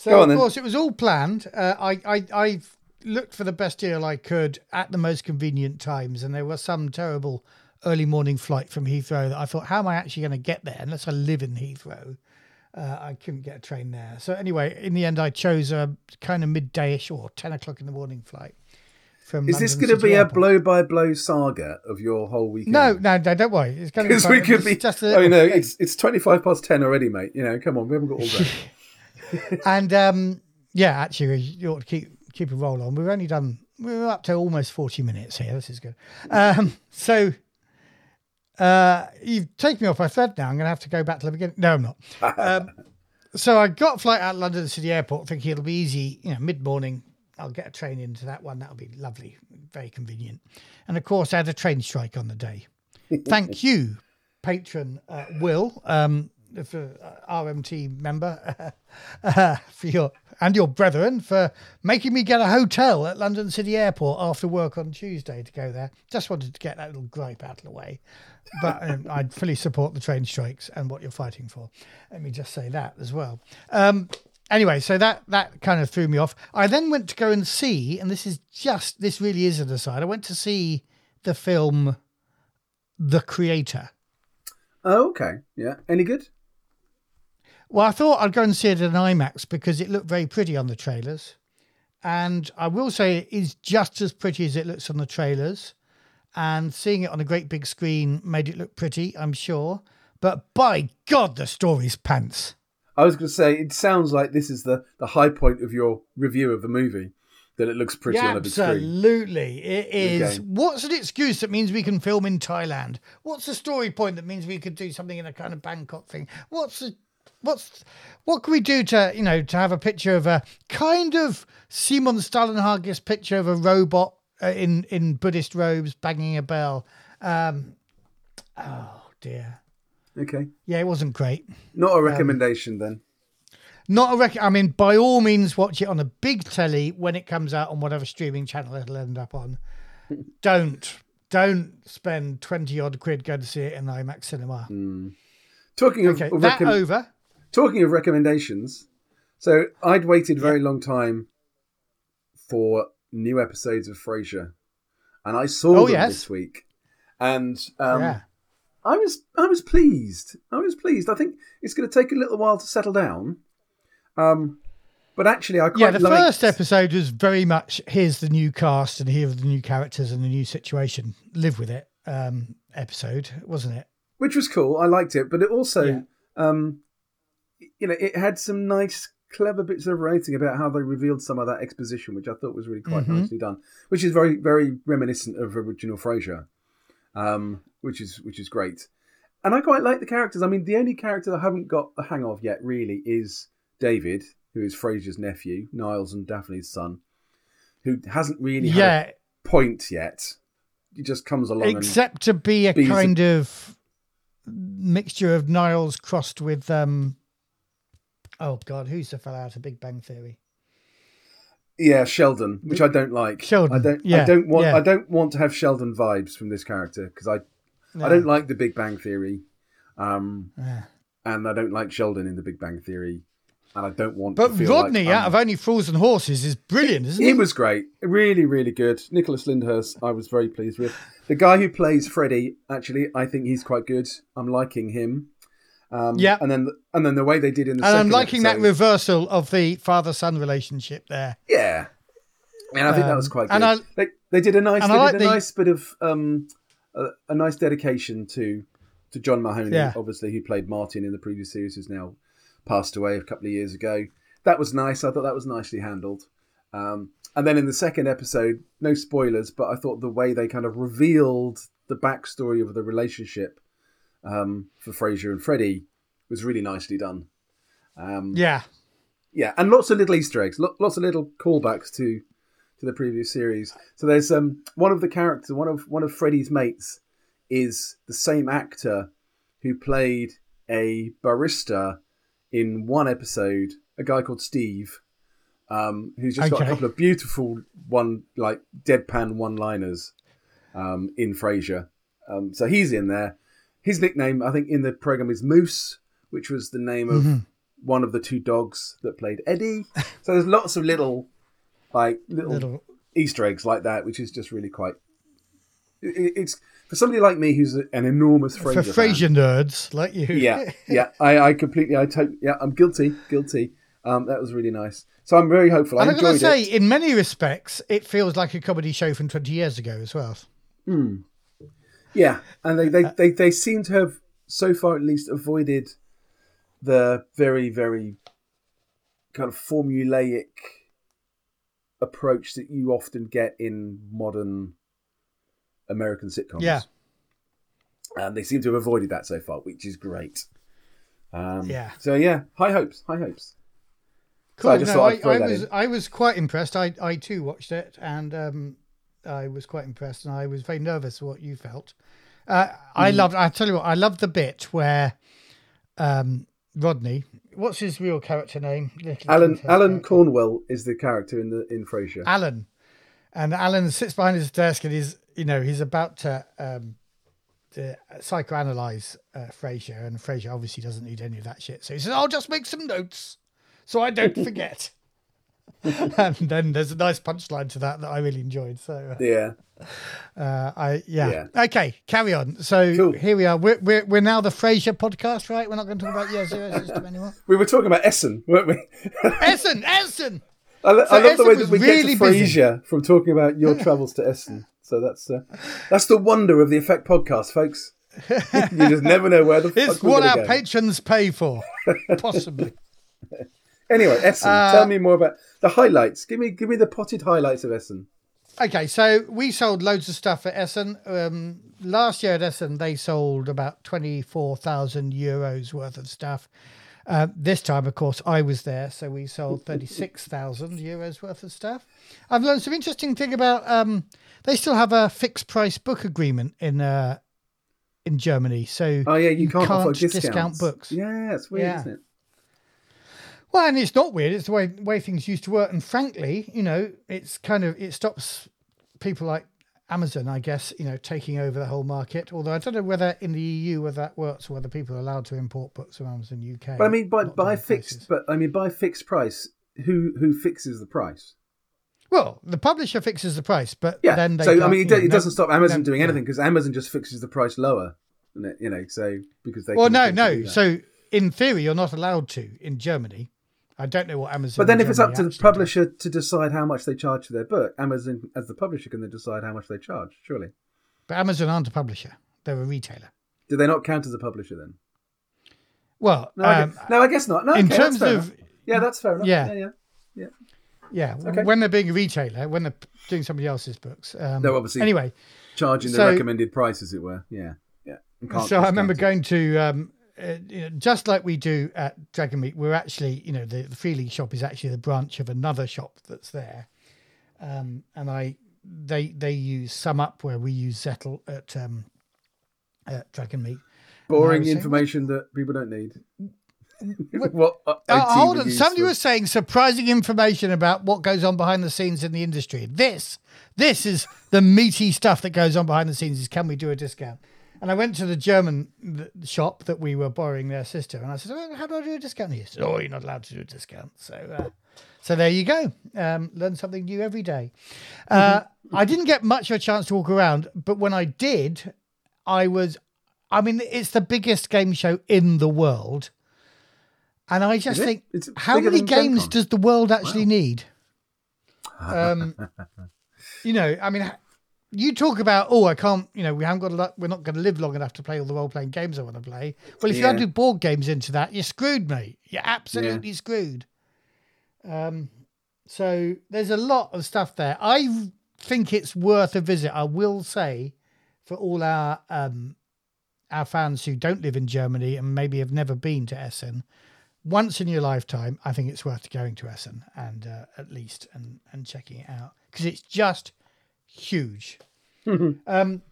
So, Go of then. course, it was all planned. Uh, I, I, I looked for the best deal I could at the most convenient times, and there was some terrible early morning flight from Heathrow that I thought, how am I actually going to get there unless I live in Heathrow? Uh, I couldn't get a train there. So, anyway, in the end, I chose a kind of middayish or 10 o'clock in the morning flight. From Is this going to be a blow by blow saga of your whole weekend? No, no, no, don't worry. It's going to be because we could be. just a oh no, it's it's twenty five past ten already, mate. You know, come on, we haven't got all day. and um, yeah, actually, you ought to keep keep a roll on. We've only done we're up to almost forty minutes here. This is good. Um, so uh, you've taken me off my thread now. I'm going to have to go back to the beginning. No, I'm not. Um, so I got a flight out of London City Airport, thinking it'll be easy. You know, mid morning. I'll get a train into that one. That'll be lovely, very convenient. And of course, I had a train strike on the day. Thank you, patron uh, Will, um, for uh, RMT member, uh, for your and your brethren for making me get a hotel at London City Airport after work on Tuesday to go there. Just wanted to get that little gripe out of the way. But um, I fully support the train strikes and what you're fighting for. Let me just say that as well. Um, anyway, so that that kind of threw me off. I then went to go and see, and this is just this really is an aside. I went to see the film The Creator. oh, okay, yeah. Any good? Well, I thought I'd go and see it in IMAX because it looked very pretty on the trailers. And I will say it is just as pretty as it looks on the trailers. And seeing it on a great big screen made it look pretty, I'm sure. But by God, the story's pants. I was going to say it sounds like this is the the high point of your review of the movie that it looks pretty on a big screen. Absolutely. It is. Okay. What's an excuse that means we can film in Thailand? What's the story point that means we could do something in a kind of Bangkok thing? What's the what's what can we do to you know to have a picture of a kind of Simon Stalenhag's picture of a robot uh, in in Buddhist robes banging a bell? Um, oh dear. Okay, Yeah, it wasn't great. not Um, a recommendation then. Not a rec- I mean, by all means, watch it on a big telly when it comes out on whatever streaming channel it'll end up on. don't don't spend twenty odd quid going to see it in IMAX cinema. Talking of, Okay, of that recomm- over. Talking of recommendations, so I'd waited a very long time for new episodes of Frasier, and I saw Oh, them yes. this week, and um, yeah, I was I was pleased. I was pleased. I think it's going to take a little while to settle down, um, but actually, I quite yeah. The liked- first episode was very much here's the new cast and here are the new characters and the new situation. Live with it. Um, episode wasn't it? which was cool. I liked it, but it also, Yeah. um, you know, it had some nice, clever bits of writing about how they revealed some of that exposition, which I thought was really quite Mhm. nicely done. Which is very, very reminiscent of original Frasier, um, which is which is great. And I quite like the characters. I mean, the only character I haven't got the hang of yet really is David, who is Frasier's nephew, Niles and Daphne's son, who hasn't really had Yeah, a point yet. He just comes along and except to be a kind of mixture of Niles crossed with um. Oh God, who's the fella out of Big Bang Theory? Yeah, Sheldon, which I don't like. Sheldon, I don't. I don't want. yeah. I don't want to have Sheldon vibes from this character because I, I don't like the Big Bang Theory, um, Yeah. and I don't like Sheldon in the Big Bang Theory, and I don't want. But Rodney, like out of Only Fools and Horses, is brilliant, isn't he? he was great, really, really good. Nicholas Lyndhurst, I was very pleased with. The guy who plays Freddy, actually, I think he's quite good. I'm liking him. Um, Yeah. and then and then the way they did in the and I'm liking that reversal of the father-son relationship there. Yeah, and I think that was Um, quite good. and I- they, they did a nice, they like did a the- nice bit of um, a, a nice dedication to to John Mahoney, Yeah. obviously who played Martin in the previous series, who's now passed away a couple of years ago. That was nice. I thought that was nicely handled. Um, and then in the second episode, no spoilers, but I thought the way they kind of revealed the backstory of the relationship um, for Frasier and Freddie was really nicely done. Um, Yeah. yeah, and lots of little Easter eggs, lo- lots of little callbacks to to the previous series. So there's um one of the characters, one of one of Freddy's mates, is the same actor who played a barista in one episode, a guy called Steve, um, who's just got a couple of beautiful one like deadpan one-liners um, in Frasier. Um, so he's in there. His nickname, I think, in the program is Moose, which was the name of Mhm. one of the two dogs that played Eddie. So there's lots of little, like little, Little. Easter eggs like that, which is just really quite. it- It's for somebody like me who's an enormous For Frasier fan. Nerds like you. Yeah, yeah, I, I completely, I to, yeah, I'm guilty, guilty. Um, that was really nice. So I'm very hopeful. I And I'm going to say, it. in many respects, it feels like a comedy show from 20 years ago as well. Hmm. Yeah, and they, they, they, they seem to have so far at least avoided the very very kind of formulaic approach that you often get in modern American sitcoms. Yeah. and they seem to have avoided that so far, which is great. Um, Yeah. So yeah, high hopes, high hopes. So Cool. I just no, thought I, throw I that was in. I was quite impressed. I I too watched it, and um, I was quite impressed, and I was very nervous what you felt. Uh, Mm. I loved. I tell you what, I loved the bit where um, Rodney. What's his real character name? Little Alan Alan character. Cornwell is the character in the in Frasier. Alan, and Alan sits behind his desk, and he's you know he's about to. Um, to psychoanalyze uh, Frasier, and Frasier obviously doesn't need any of that shit. So he says, "I'll just make some notes so I don't forget." and then there's a nice punchline to that that I really enjoyed. So yeah, uh, I yeah. okay, carry on. So Cool. here we are. We're, we're we're now the Frasier podcast, right? We're not going to talk about yeah zero system anymore. we were talking about Essen, weren't we? Essen, Essen. I, lo- So I love the way that we really get to busy. Frasier from talking about your travels to Essen. So that's uh, that's the wonder of the Effekt podcast, folks. you just never know where the fuck It's what our go. patrons pay for, possibly. Anyway, Essen. Uh, tell me more about the highlights. Give me give me the potted highlights of Essen. Okay, so we sold loads of stuff at Essen. Um, last year at Essen, they sold about 24,000 euros worth of stuff. Uh, this time, of course, I was there, so we sold 36,000 euros worth of stuff. I've learned some interesting thing about um, they still have a fixed price book agreement in uh, in Germany. So Oh yeah, you, can't, offer discount books. Yeah, it's weird, Yeah. isn't it? Well, and it's not weird. It's the way way things used to work. And frankly, you know, it's kind of it stops people like Amazon, I guess, you know, taking over the whole market. Although I don't know whether in the EU whether that works or whether people are allowed to import books from Amazon UK. But I mean, by by fixed, places. but I mean by fixed price. Who who fixes the price? Well, the publisher fixes the price, but Yeah. then they so I mean, it, do- know, it doesn't stop Amazon doing anything because Amazon just fixes the price lower. You know, so because they. Well, no, no. So in theory, you're not allowed to in Germany. I don't know what Amazon. But then, if it's up to the does. publisher to decide how much they charge for their book, Amazon, as the publisher, can then decide how much they charge. Surely, but Amazon aren't a publisher; they're a retailer. do they not count as a publisher then? Well, No, I um, guess, no, I guess not. No, in okay, terms of enough. yeah, that's fair enough. Yeah. yeah, yeah. Yeah, Okay. when they're being a retailer, when they're doing somebody else's books. Um, No, obviously. Anyway, charging the recommended price, as it were. Yeah, yeah. So I remember going to, um, uh, you know, just like we do at Dragonmeet, we're actually, you know, the, the Free League shop is actually the branch of another shop that's there. Um, and I, they they use SumUp where we use Zettle at, um, at Dragonmeet. boring was saying- information that people don't need. what? uh, Oh, hold on. Somebody for- was saying surprising information about what goes on behind the scenes in the industry. This, this is the meaty stuff that goes on behind the scenes. Is can we do a discount? And I went to the German th- shop that we were borrowing their sister, and I said, oh, "How do I do a discount?" He said, "Oh, you're not allowed to do a discount." So, uh, so there you go. Um, learn something new every day. Uh, I didn't get much of a chance to walk around, but when I did, I was. I mean, it's the biggest game show in the world. And I just it? think, It's how many games does the world actually need? Um, you know, I mean, you talk about, oh, I can't, you know, we haven't got a lot, we're not going to live long enough to play all the role playing games I want to play. Well, if you Yeah. add do board games into that, you're screwed, mate. You're absolutely screwed. Um, so there's a lot of stuff there. I think it's worth a visit. I will say, for all our um, our fans who don't live in Germany and maybe have never been to Essen, once in your lifetime, I think it's worth going to Essen and uh, at least and and checking it out because it's just huge. um,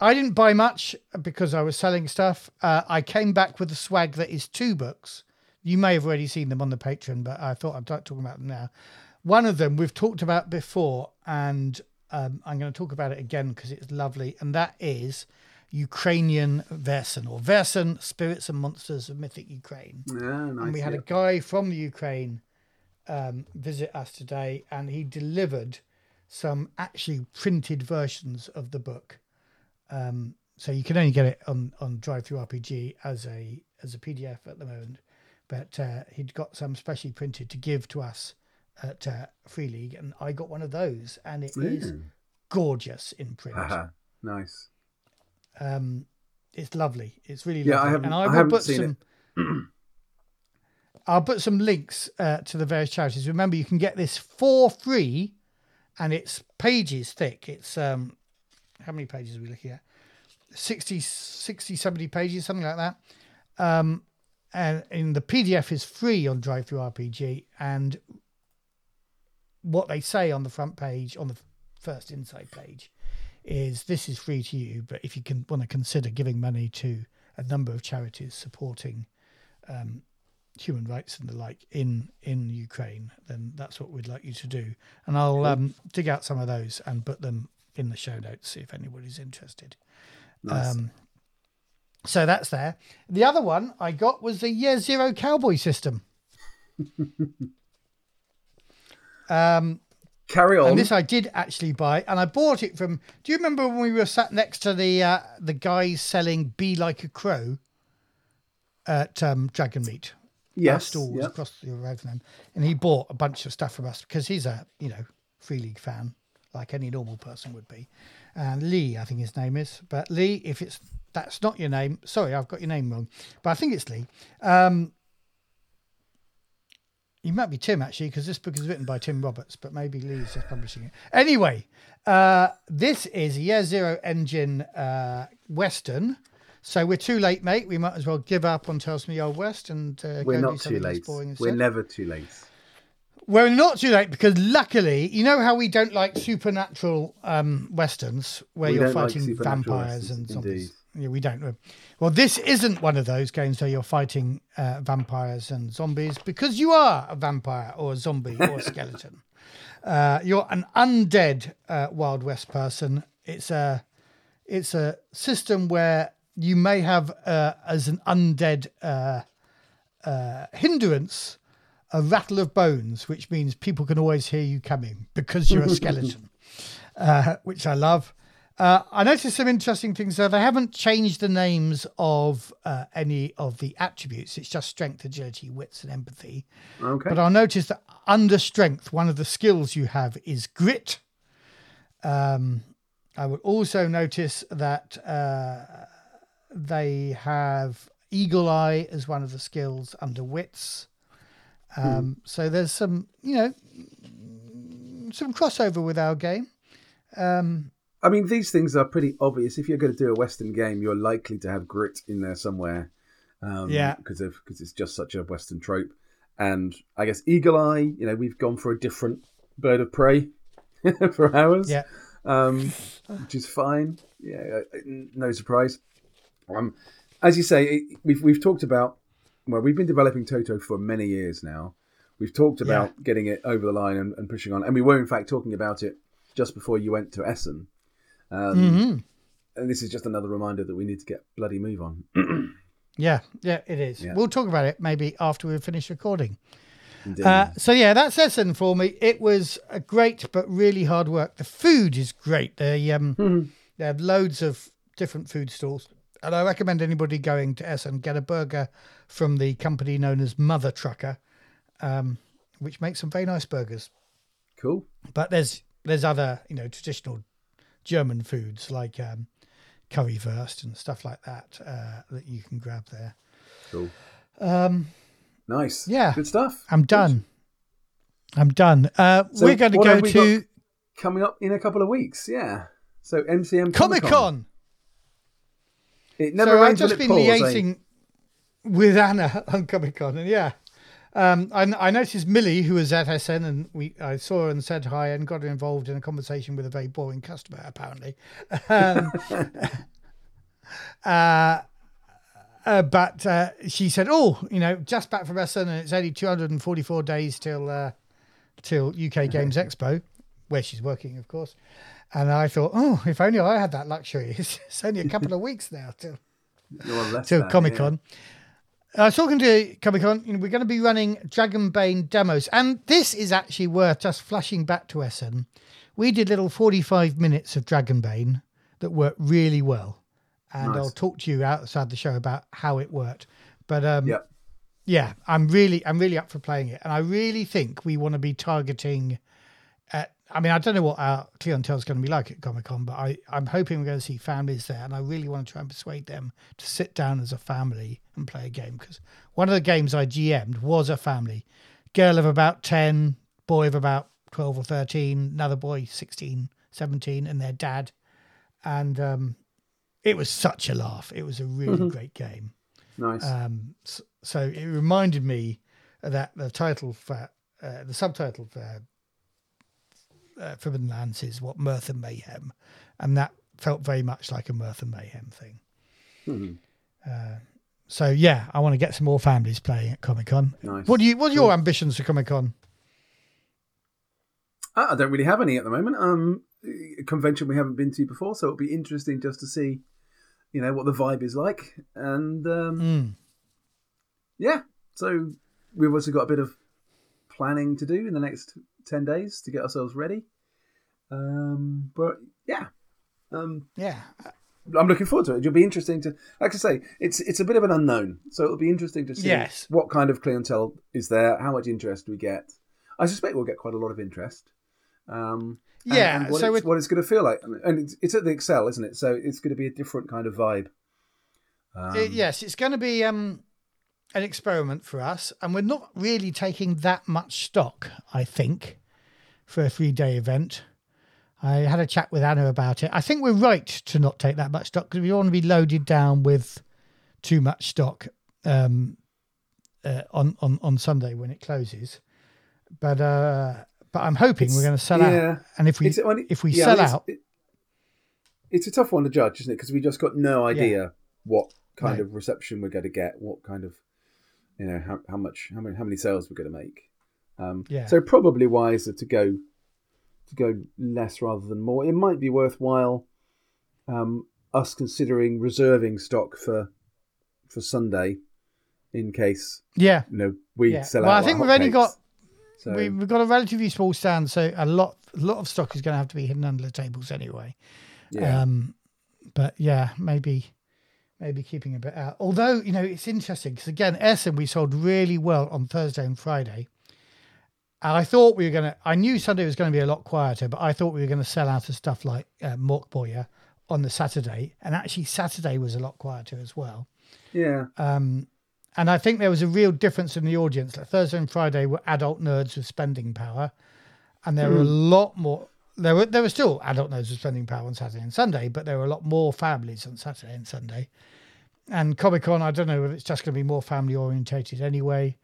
I didn't buy much because I was selling stuff. Uh, I came back with a swag that is two books. You may have already seen them on the Patreon, but I thought I'd like talking about them now. One of them we've talked about before, and um, I'm going to talk about it again because it's lovely, and that is Ukrainian Vaesen or Vaesen Spirits and Monsters of Mythic Ukraine. Yeah, nice. And we had yeah. a guy from the Ukraine um, visit us today, and he delivered some actually printed versions of the book. Um, so you can only get it on on DriveThruRPG as a as a PDF at the moment, but uh, he'd got some specially printed to give to us at uh, Free League, and I got one of those, and it is Ooh. gorgeous in print. Haha, nice. Um, it's lovely. It's really Yeah, I lovely. haven't- and I I will put seen some. I'll put some links uh, to the various charities. Remember, you can get this for free, and it's pages thick. It's um, how many pages are we looking at? 60, 60 70 pages, something like that. Um, and in the PDF is free on DriveThruRPG, and what they say on the front page, on the first inside page, is this is free to you, but if you can want to consider giving money to a number of charities supporting um, human rights and the like in in Ukraine, then that's what we'd like you to do. And I'll um, dig out some of those and put them in the show notes see if anybody's interested. Nice. Um, so that's there. The other one I got was the Year Zero Cowboy system. um, Carry on. and this I did actually buy, and I bought it from. Do you remember when we were sat next to the uh, the guys selling "Be Like a Crow" at um, Dragonmeet? Yes. was yeah. across the road from them, and he bought a bunch of stuff from us because he's a you know free league fan, like any normal person would be. And Lee, I think his name is, but Lee, if it's that's not your name, sorry, I've got your name wrong, but I think it's Lee. Um, you might be Tim actually, because this book is written by Tim Roberts, but maybe Lee's just publishing it. Anyway, uh, this is Year Zero Engine uh, Western. So we're too late, mate. We might as well give up on Tales from the Old West and uh, We're not too late. We're never too late. We're not too late because luckily, you know how we don't like supernatural um, westerns where We you're don't like fighting vampires and zombies. indeed. Yeah, we don't. Well, this isn't one of those games where you're fighting uh, vampires and zombies because you are a vampire or a zombie or a skeleton. Uh, you're an undead uh, Wild West person. It's a it's a system where you may have uh, as an undead uh, uh, hindrance a rattle of bones, which means people can always hear you coming because you're a skeleton, uh, which I love. Uh, I noticed some interesting things there. They haven't changed the names of uh, any of the attributes. It's just strength, agility, wits, and empathy. Okay. But I'll notice that under strength, one of the skills you have is grit. Um, I would also notice that uh, they have eagle eye as one of the skills under wits. Um, So there's some, you know, some crossover with our game. Um, I mean, these things are pretty obvious. If you're going to do a Western game, you're likely to have grit in there somewhere. Um, Yeah. Because of because it's just such a Western trope. And I guess Eagle Eye, you know, we've gone for a different bird of prey for ours. yeah, um, which is fine. Yeah, no surprise. Um, as you say, it, we've we've talked about. Well, we've been developing Toto for many years now. We've talked about getting it over the line and, and pushing on, and we were in fact talking about it just before you went to Essen. Um, hmm And this is just another reminder that we need to get bloody move on. yeah, yeah, it is. Yeah. We'll talk about it maybe after we finish recording. Uh, so yeah, that's Essen for me. It was a great but really hard work. The food is great. They um they have loads of different food stalls, and I recommend anybody going to Essen get a burger from the company known as Mother Trucker, um, which makes some very nice burgers. cool. But there's there's other you know traditional German foods like um, currywurst and stuff like that uh, that you can grab there. Cool. Um, Nice. Yeah. Good stuff. I'm done. I'm done. Uh, So we're going to go to. Coming up in a couple of weeks. Yeah. So MCM Comic Con. It never so I've just been pours. eh? liaising with Anna on Comic Con, and yeah, um, I, I noticed Millie, who was at Essen, and we I saw her and said hi and got her involved in a conversation with a very boring customer, apparently. Um, uh, uh, but uh, she said, "Oh, you know, just back from Essen, and it's only 244 days till uh, till UK Games Expo, where she's working, of course." And I thought, "Oh, if only I had that luxury. It's, only a couple of weeks now till." You're on to than, Comic yeah. Con. I was talking to Comic Con. You know, we're going to be running Dragonbane demos, and this is actually worth just flashing back to Essen. We did little forty-five minutes of Dragonbane that worked really well, and Nice. I'll talk to you outside the show about how it worked. But um, Yep. yeah, I'm really, I'm really up for playing it, and I really think we want to be targeting. I mean, I don't know what our clientele is going to be like at Comic Con, but I, I'm hoping we're going to see families there, and I really want to try and persuade them to sit down as a family and play a game because one of the games I GM'd was a family, girl of about ten, boy of about twelve or thirteen, another boy 16, 17, and their dad, and um, it was such a laugh. It was a really great game. Nice. Um, s- so it reminded me that the title for uh, the subtitle for uh, Forbidden Lands is what Mirth and Mayhem, and that felt very much like a Mirth and Mayhem thing. Mhm. Uh, so yeah, I want to get some more families playing at Comic Con. Nice. What do you? What are your ambitions for Comic Con? Uh, I don't really have any at the moment. Um, a convention we haven't been to before, so it'll be interesting just to see, you know, what the vibe is like. And um, Mm. yeah, so we've also got a bit of planning to do in the next ten days to get ourselves ready. Um, but yeah, um, Yeah, I'm looking forward to it. It'll be interesting to, like I say, it's it's a bit of an unknown, so it'll be interesting to see Yes. what kind of clientele is there, how much interest we get. I suspect we'll get quite a lot of interest. Um, and- Yeah, and what, so it's, it- what it's going to feel like, and it's, it's at the Excel, isn't it? So it's going to be a different kind of vibe. Um, Uh, yes, it's going to be um, an experiment for us, and we're not really taking that much stock. I think for a three-day event. I had a chat with Anna about it. I think we're right to not take that much stock because we don't want to be loaded down with too much stock um, uh, on on on Sunday when it closes. But uh, but I'm hoping we're going to sell yeah. out, and if we It's- if we yeah, sell it's- out, it- it's a tough one to judge, isn't it? Because we just got no idea what kind No. of reception we're going to get, what kind of, you know, how, how much, how many, how many sales we're going to make. Um, Yeah. So probably wiser to go, to go less rather than more. It might be worthwhile, um, us considering reserving stock for, for Sunday, in case yeah, you know we yeah. sell Well, out. Well, I think we've only got So, we, we've got a relatively small stand, so a lot a lot of stock is going to have to be hidden under the tables anyway. yeah. Um, but yeah, maybe maybe keeping a bit out. Although you know it's interesting because again, Essen we sold really well on Thursday and Friday, and I thought we were going to. I knew Sunday was going to be a lot quieter, but I thought we were going to sell out of stuff like uh, Boyer on the Saturday, and actually Saturday was a lot quieter as well. yeah. Um, and I think there was a real difference in the audience. Like Thursday and Friday were adult nerds with spending power, and there were a lot more. There were there were still adult nerds with spending power on Saturday and Sunday, but there were a lot more families on Saturday and Sunday. And Comic Con, I don't know if it's just going to be more family orientated anyway.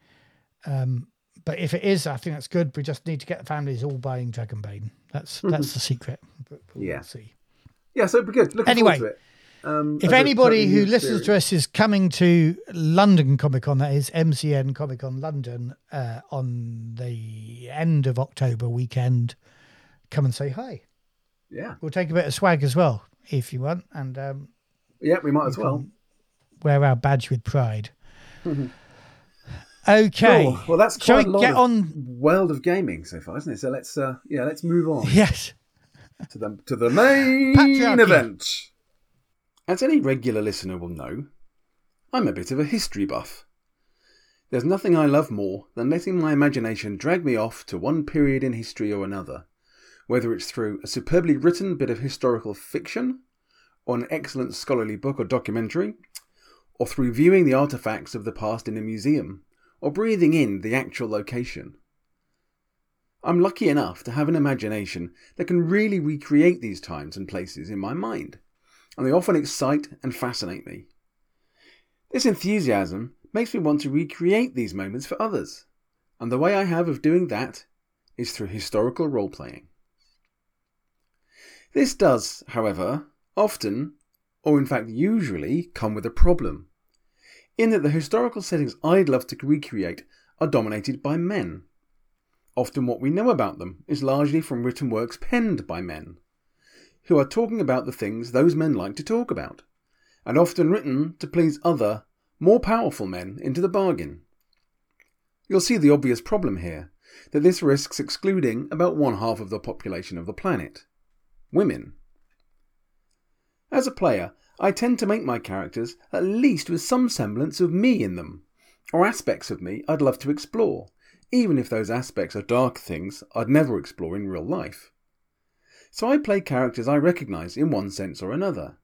Um, but if it is, I think that's good. We just need to get the families all buying Dragonbane. That's that's the secret. But we'll Yeah. see. Yeah, so it'd be good. Looking Anyway, forward to it. Um, If anybody who listens to us is coming to London Comic Con, that is MCM Comic Con London, uh, on the end of October weekend, come and say hi. yeah, We'll take a bit of swag as well if you want, and um, yeah, we might as well. wear our badge with pride. okay. Cool. Well, that's Shall quite we lot get on? world of gaming so far, isn't it? So let's, uh, yeah, let's move on Yes. to the to the main Patriarchy. event. As any regular listener will know, I'm a bit of a history buff. There's nothing I love more than letting my imagination drag me off to one period in history or another, whether it's through a superbly written bit of historical fiction, or an excellent scholarly book or documentary, or through viewing the artifacts of the past in a museum, or breathing in the actual location. I'm lucky enough to have an imagination that can really recreate these times and places in my mind. and they often excite and fascinate me. This enthusiasm makes me want to recreate these moments for others, and the way I have of doing that is through historical role playing. This does, however, often, or in fact usually, come with a problem, in that the historical settings I'd love to recreate are dominated by men. Often what we know about them is largely from written works penned by men, who are talking about the things those men like to talk about, and often written to please other, more powerful men into the bargain. You'll see the obvious problem here that this risks excluding about one half of the population of the planet women. As a player, I tend to make my characters at least with some semblance of me in them, or aspects of me I'd love to explore, even if those aspects are dark things I'd never explore in real life. So I play characters I recognise in one sense or another.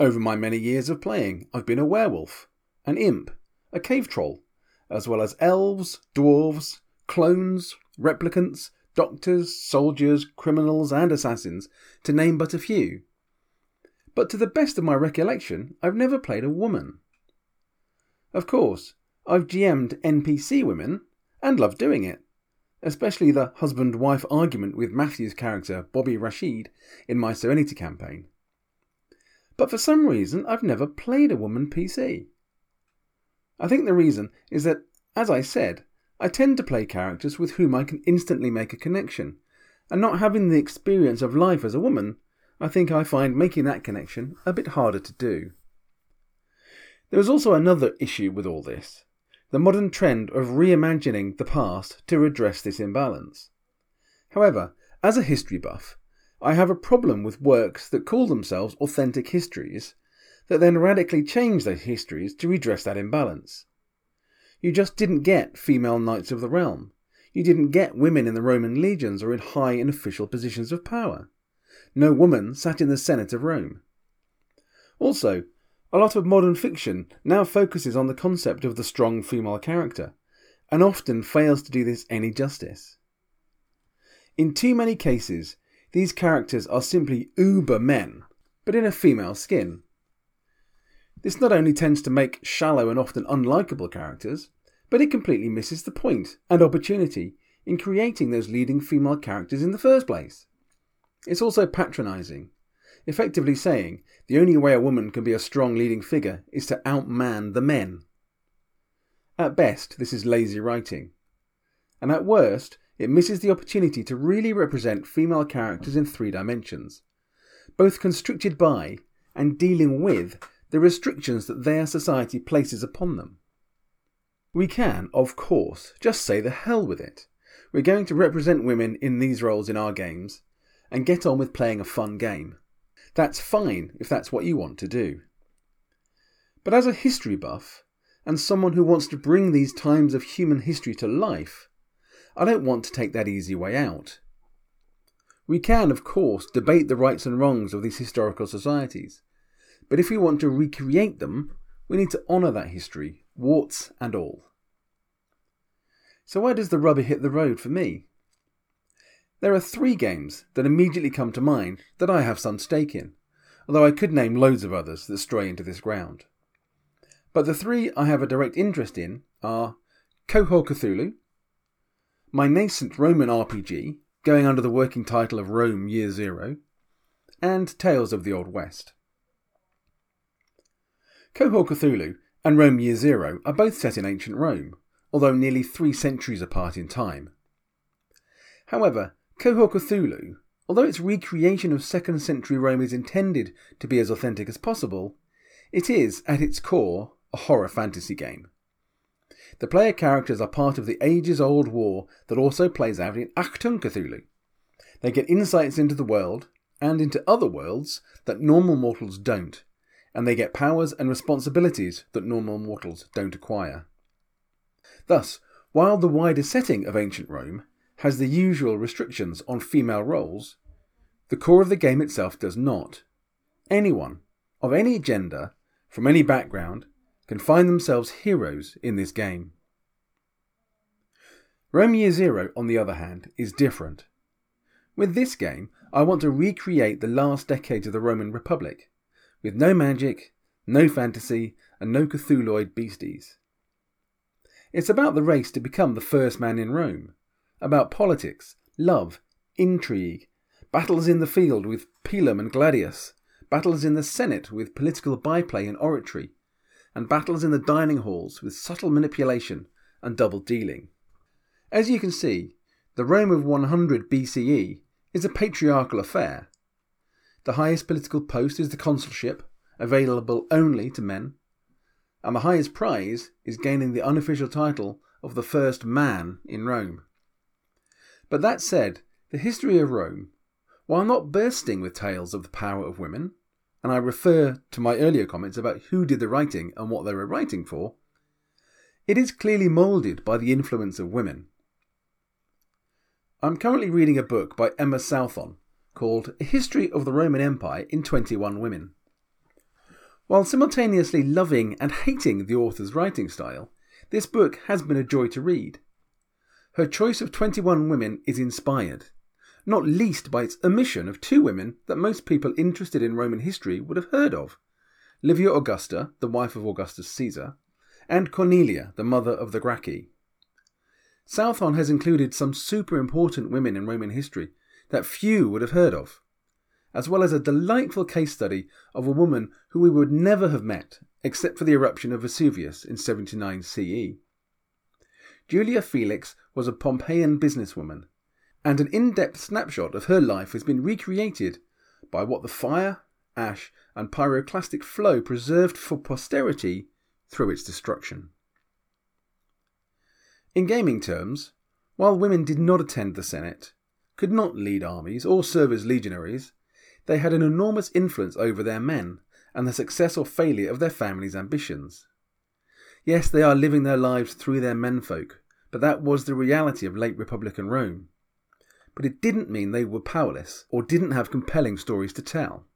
Over my many years of playing, I've been a werewolf, an imp, a cave troll, as well as elves, dwarves, clones, replicants, doctors, soldiers, criminals, and assassins, to name but a few. But to the best of my recollection, I've never played a woman. Of course, I've GM'd NPC women, and love doing it, especially the husband wife argument with Matthew's character Bobby Rashid in my Serenity campaign. But for some reason, I've never played a woman PC. I think the reason is that, as I said, I tend to play characters with whom I can instantly make a connection, and not having the experience of life as a woman, I think I find making that connection a bit harder to do. There is also another issue with all this the modern trend of reimagining the past to address this imbalance. However, as a history buff, I have a problem with works that call themselves authentic histories that then radically change those histories to redress that imbalance. You just didn't get female knights of the realm. You didn't get women in the Roman legions or in high and official positions of power. No woman sat in the Senate of Rome. Also, a lot of modern fiction now focuses on the concept of the strong female character, and often fails to do this any justice. In too many cases, these characters are simply uber men, but in a female skin. This not only tends to make shallow and often unlikable characters, but it completely misses the point and opportunity in creating those leading female characters in the first place. It's also patronising effectively saying the only way a woman can be a strong leading figure is to outman the men. At best, this is lazy writing. And at worst, it misses the opportunity to really represent female characters in three dimensions, both constricted by and dealing with the restrictions that their society places upon them. We can, of course, just say the hell with it. We're going to represent women in these roles in our games and get on with playing a fun game. That's fine if that's what you want to do. But as a history buff, and someone who wants to bring these times of human history to life, I don't want to take that easy way out. We can, of course, debate the rights and wrongs of these historical societies, but if we want to recreate them, we need to honour that history, warts and all. So, where does the rubber hit the road for me? There are three games that immediately come to mind that I have some stake in, although I could name loads of others that stray into this ground. But the three I have a direct interest in are Cohors Cthulhu, my nascent Roman RPG, going under the working title of Rome Year Zero, and Tales of the Old West. Cohors Cthulhu and Rome Year Zero are both set in ancient Rome, although nearly three centuries apart in time. However, Cohors Cthulhu, although its recreation of 2nd century Rome is intended to be as authentic as possible, it is, at its core, a horror fantasy game. The player characters are part of the ages old war that also plays out in Achtung Cthulhu. They get insights into the world and into other worlds that normal mortals don't, and they get powers and responsibilities that normal mortals don't acquire. Thus, while the wider setting of ancient Rome has the usual restrictions on female roles, the core of the game itself does not. Anyone, of any gender, from any background, can find themselves heroes in this game. Rome Year Zero, on the other hand, is different. With this game, I want to recreate the last decades of the Roman Republic, with no magic, no fantasy, and no Cthulhuoid beasties. It's about the race to become the first man in Rome, about politics, love, intrigue, battles in the field with Pilum and Gladius, battles in the Senate with political byplay and oratory, and battles in the dining halls with subtle manipulation and double dealing. As you can see, the Rome of 100 BCE is a patriarchal affair. The highest political post is the consulship, available only to men, and the highest prize is gaining the unofficial title of the first man in Rome. But that said, the history of Rome, while not bursting with tales of the power of women, and I refer to my earlier comments about who did the writing and what they were writing for, it is clearly moulded by the influence of women. I'm currently reading a book by Emma Southon called A History of the Roman Empire in 21 Women. While simultaneously loving and hating the author's writing style, this book has been a joy to read. Her choice of 21 women is inspired, not least by its omission of two women that most people interested in Roman history would have heard of Livia Augusta, the wife of Augustus Caesar, and Cornelia, the mother of the Gracchi. Southon has included some super important women in Roman history that few would have heard of, as well as a delightful case study of a woman who we would never have met except for the eruption of Vesuvius in 79 CE. Julia Felix was a Pompeian businesswoman and an in depth snapshot of her life has been recreated by what the fire, ash, and pyroclastic flow preserved for posterity through its destruction. In gaming terms, while women did not attend the Senate, could not lead armies, or serve as legionaries, they had an enormous influence over their men and the success or failure of their families' ambitions. Yes, they are living their lives through their menfolk, but that was the reality of late Republican Rome but it didn't mean they were powerless or didn't have compelling stories to tell.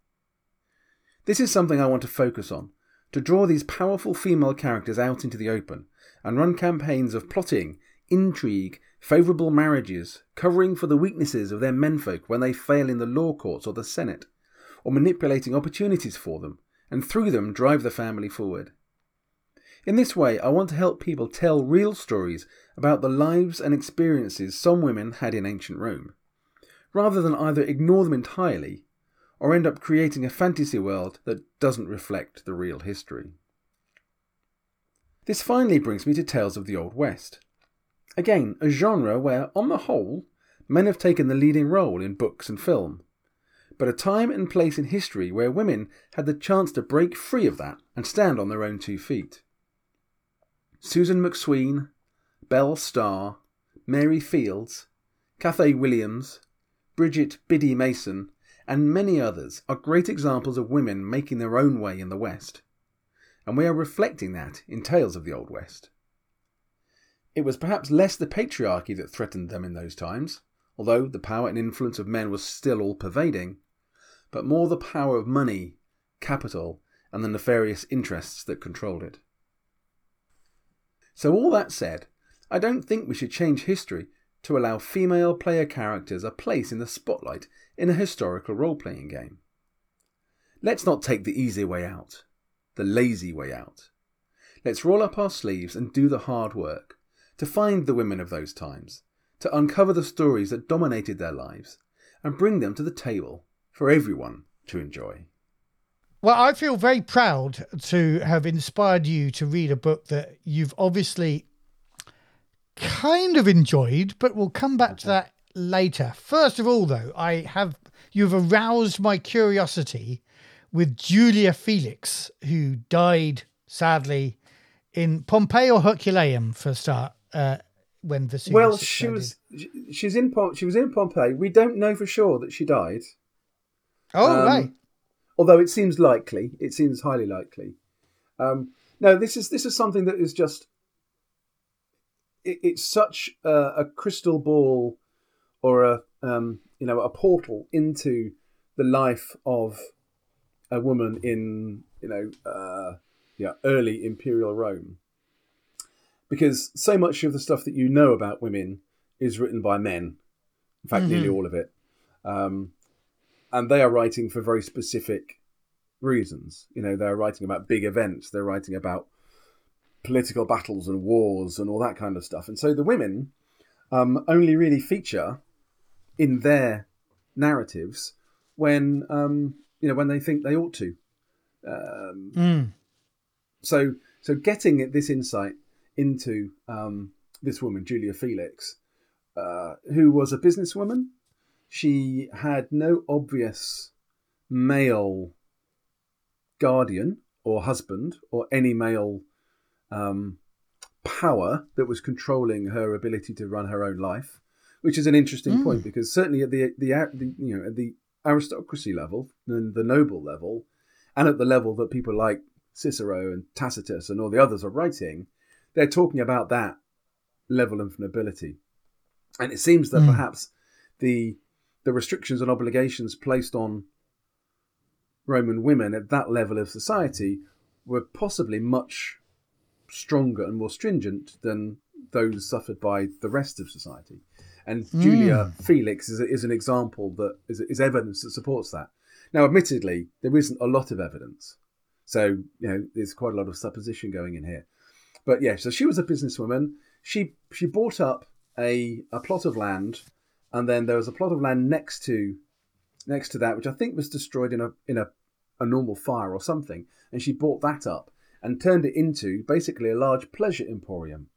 This is something I want to focus on to draw these powerful female characters out into the open and run campaigns of plotting, intrigue, favourable marriages, covering for the weaknesses of their menfolk when they fail in the law courts or the Senate, or manipulating opportunities for them, and through them drive the family forward. In this way, I want to help people tell real stories about the lives and experiences some women had in ancient Rome, rather than either ignore them entirely or end up creating a fantasy world that doesn't reflect the real history. This finally brings me to Tales of the Old West. Again, a genre where, on the whole, men have taken the leading role in books and film, but a time and place in history where women had the chance to break free of that and stand on their own two feet. Susan McSween, Belle Starr, Mary Fields, Cathay Williams, Bridget Biddy Mason, and many others are great examples of women making their own way in the West. And we are reflecting that in Tales of the Old West. It was perhaps less the patriarchy that threatened them in those times, although the power and influence of men was still all pervading, but more the power of money, capital, and the nefarious interests that controlled it. So, all that said, I don't think we should change history to allow female player characters a place in the spotlight in a historical role playing game. Let's not take the easy way out, the lazy way out. Let's roll up our sleeves and do the hard work to find the women of those times, to uncover the stories that dominated their lives, and bring them to the table for everyone to enjoy. Well, I feel very proud to have inspired you to read a book that you've obviously kind of enjoyed, but we'll come back to that later. First of all, though, I have you've aroused my curiosity with Julia Felix, who died sadly in Pompeii or Herculaneum for a start. Uh, when Vesuvius well, she was she's in she was in Pompeii. We don't know for sure that she died. Oh um, right although it seems likely. It seems highly likely. Um, no, this is this is something that is just. It, it's such a, a, crystal ball, or a um, you know a portal into the life of a woman in you know uh, yeah early imperial Rome. Because so much of the stuff that you know about women is written by men. In fact, mm-hmm. nearly all of it. Um, and they are writing for very specific reasons. You know, they're writing about big events, they're writing about political battles and wars and all that kind of stuff. And so the women um, only really feature in their narratives when um, you know when they think they ought to. Um, Mm. So so getting this insight into um, this woman, Julia Felix, uh, who was a businesswoman. She had no obvious male guardian or husband or any male um, power that was controlling her ability to run her own life, which is an interesting Mm. point because certainly at the, the the you know at the aristocracy level and the noble level, and at the level that people like Cicero and Tacitus and all the others are writing, they're talking about that level of nobility, and it seems that Mm. perhaps the the restrictions and obligations placed on Roman women at that level of society were possibly much stronger and more stringent than those suffered by the rest of society. And Julia Felix is, is an example that is, is evidence that supports that. Now, admittedly, there isn't a lot of evidence. So, you know, there's quite a lot of supposition going in here. But yeah, so she was a businesswoman. She she bought up a, a plot of land, and then there was a plot of land next to next to that, which I think was destroyed in a in a, a normal fire or something. And she bought that up and turned it into basically a large pleasure emporium.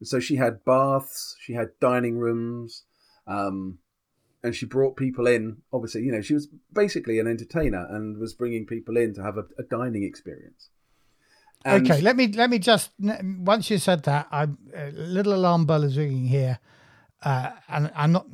And so she had baths, she had dining rooms, um, and she brought people in. Obviously, you know, she was basically an entertainer and was bringing people in to have a, a dining experience. And- okay, let me let me just once you said that, I a little alarm bell is ringing here, uh, and I'm not.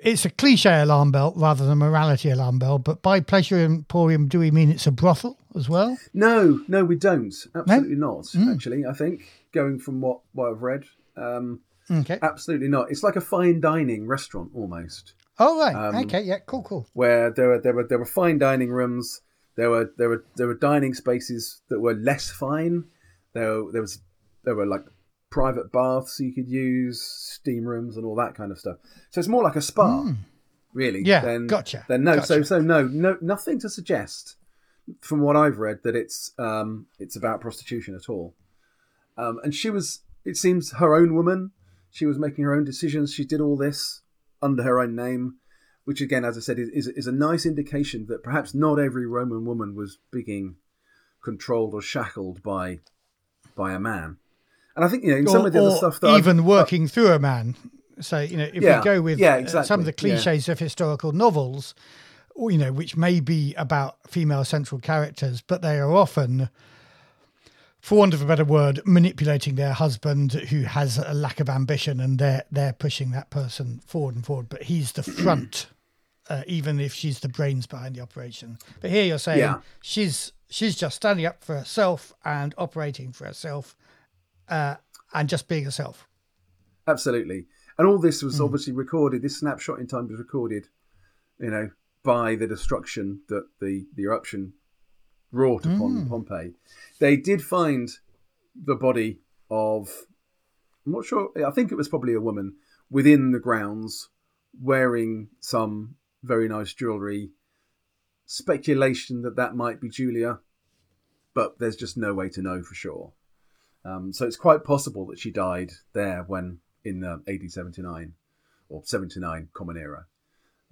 It's a cliche alarm bell rather than a morality alarm bell, but by pleasure emporium, do we mean it's a brothel as well? No, no, we don't. Absolutely not. Actually, I think going from what what I've read, um, Okay. absolutely not. It's like a fine dining restaurant almost. Oh right. Um, okay. Yeah. Cool. Cool. where there were there were there were fine dining rooms. There were there were there were dining spaces that were less fine. There there was there were like private baths you could use, steam rooms, and all that kind of stuff. So it's more like a spa, really. Yeah, Than, gotcha, Then no, so so no, no, nothing to suggest from what I've read that it's um it's about prostitution at all. Um, and she was, it seems, her own woman. She was making her own decisions. She did all this under her own name, which again, as I said, is, is, is a nice indication that perhaps not every Roman woman was being controlled or shackled by by a man. And I think you know in some or, of the other stuff that I've- even working through a man. So you know, if Yeah, we go with yeah, uh, some of the exactly, yeah. cliches of historical novels, or, you know, which may be about female central characters, but they are often, for want of a better word, manipulating their husband who has a lack of ambition, and they're they're pushing that person forward and forward. But he's the front, uh, even if she's the brains behind the operation. But here you're saying Yeah. she's she's just standing up for herself and operating for herself, uh, and just being herself. Absolutely. And all this was obviously recorded, this snapshot in time was recorded, you know, by the destruction that the, the eruption wrought upon Pompeii. They did find the body of, I'm not sure, I think it was probably a woman within the grounds wearing some very nice jewellery. Speculation that that might be Julia, but there's just no way to know for sure. Um, so it's quite possible that she died there when in uh, AD 79 or 79 Common Era.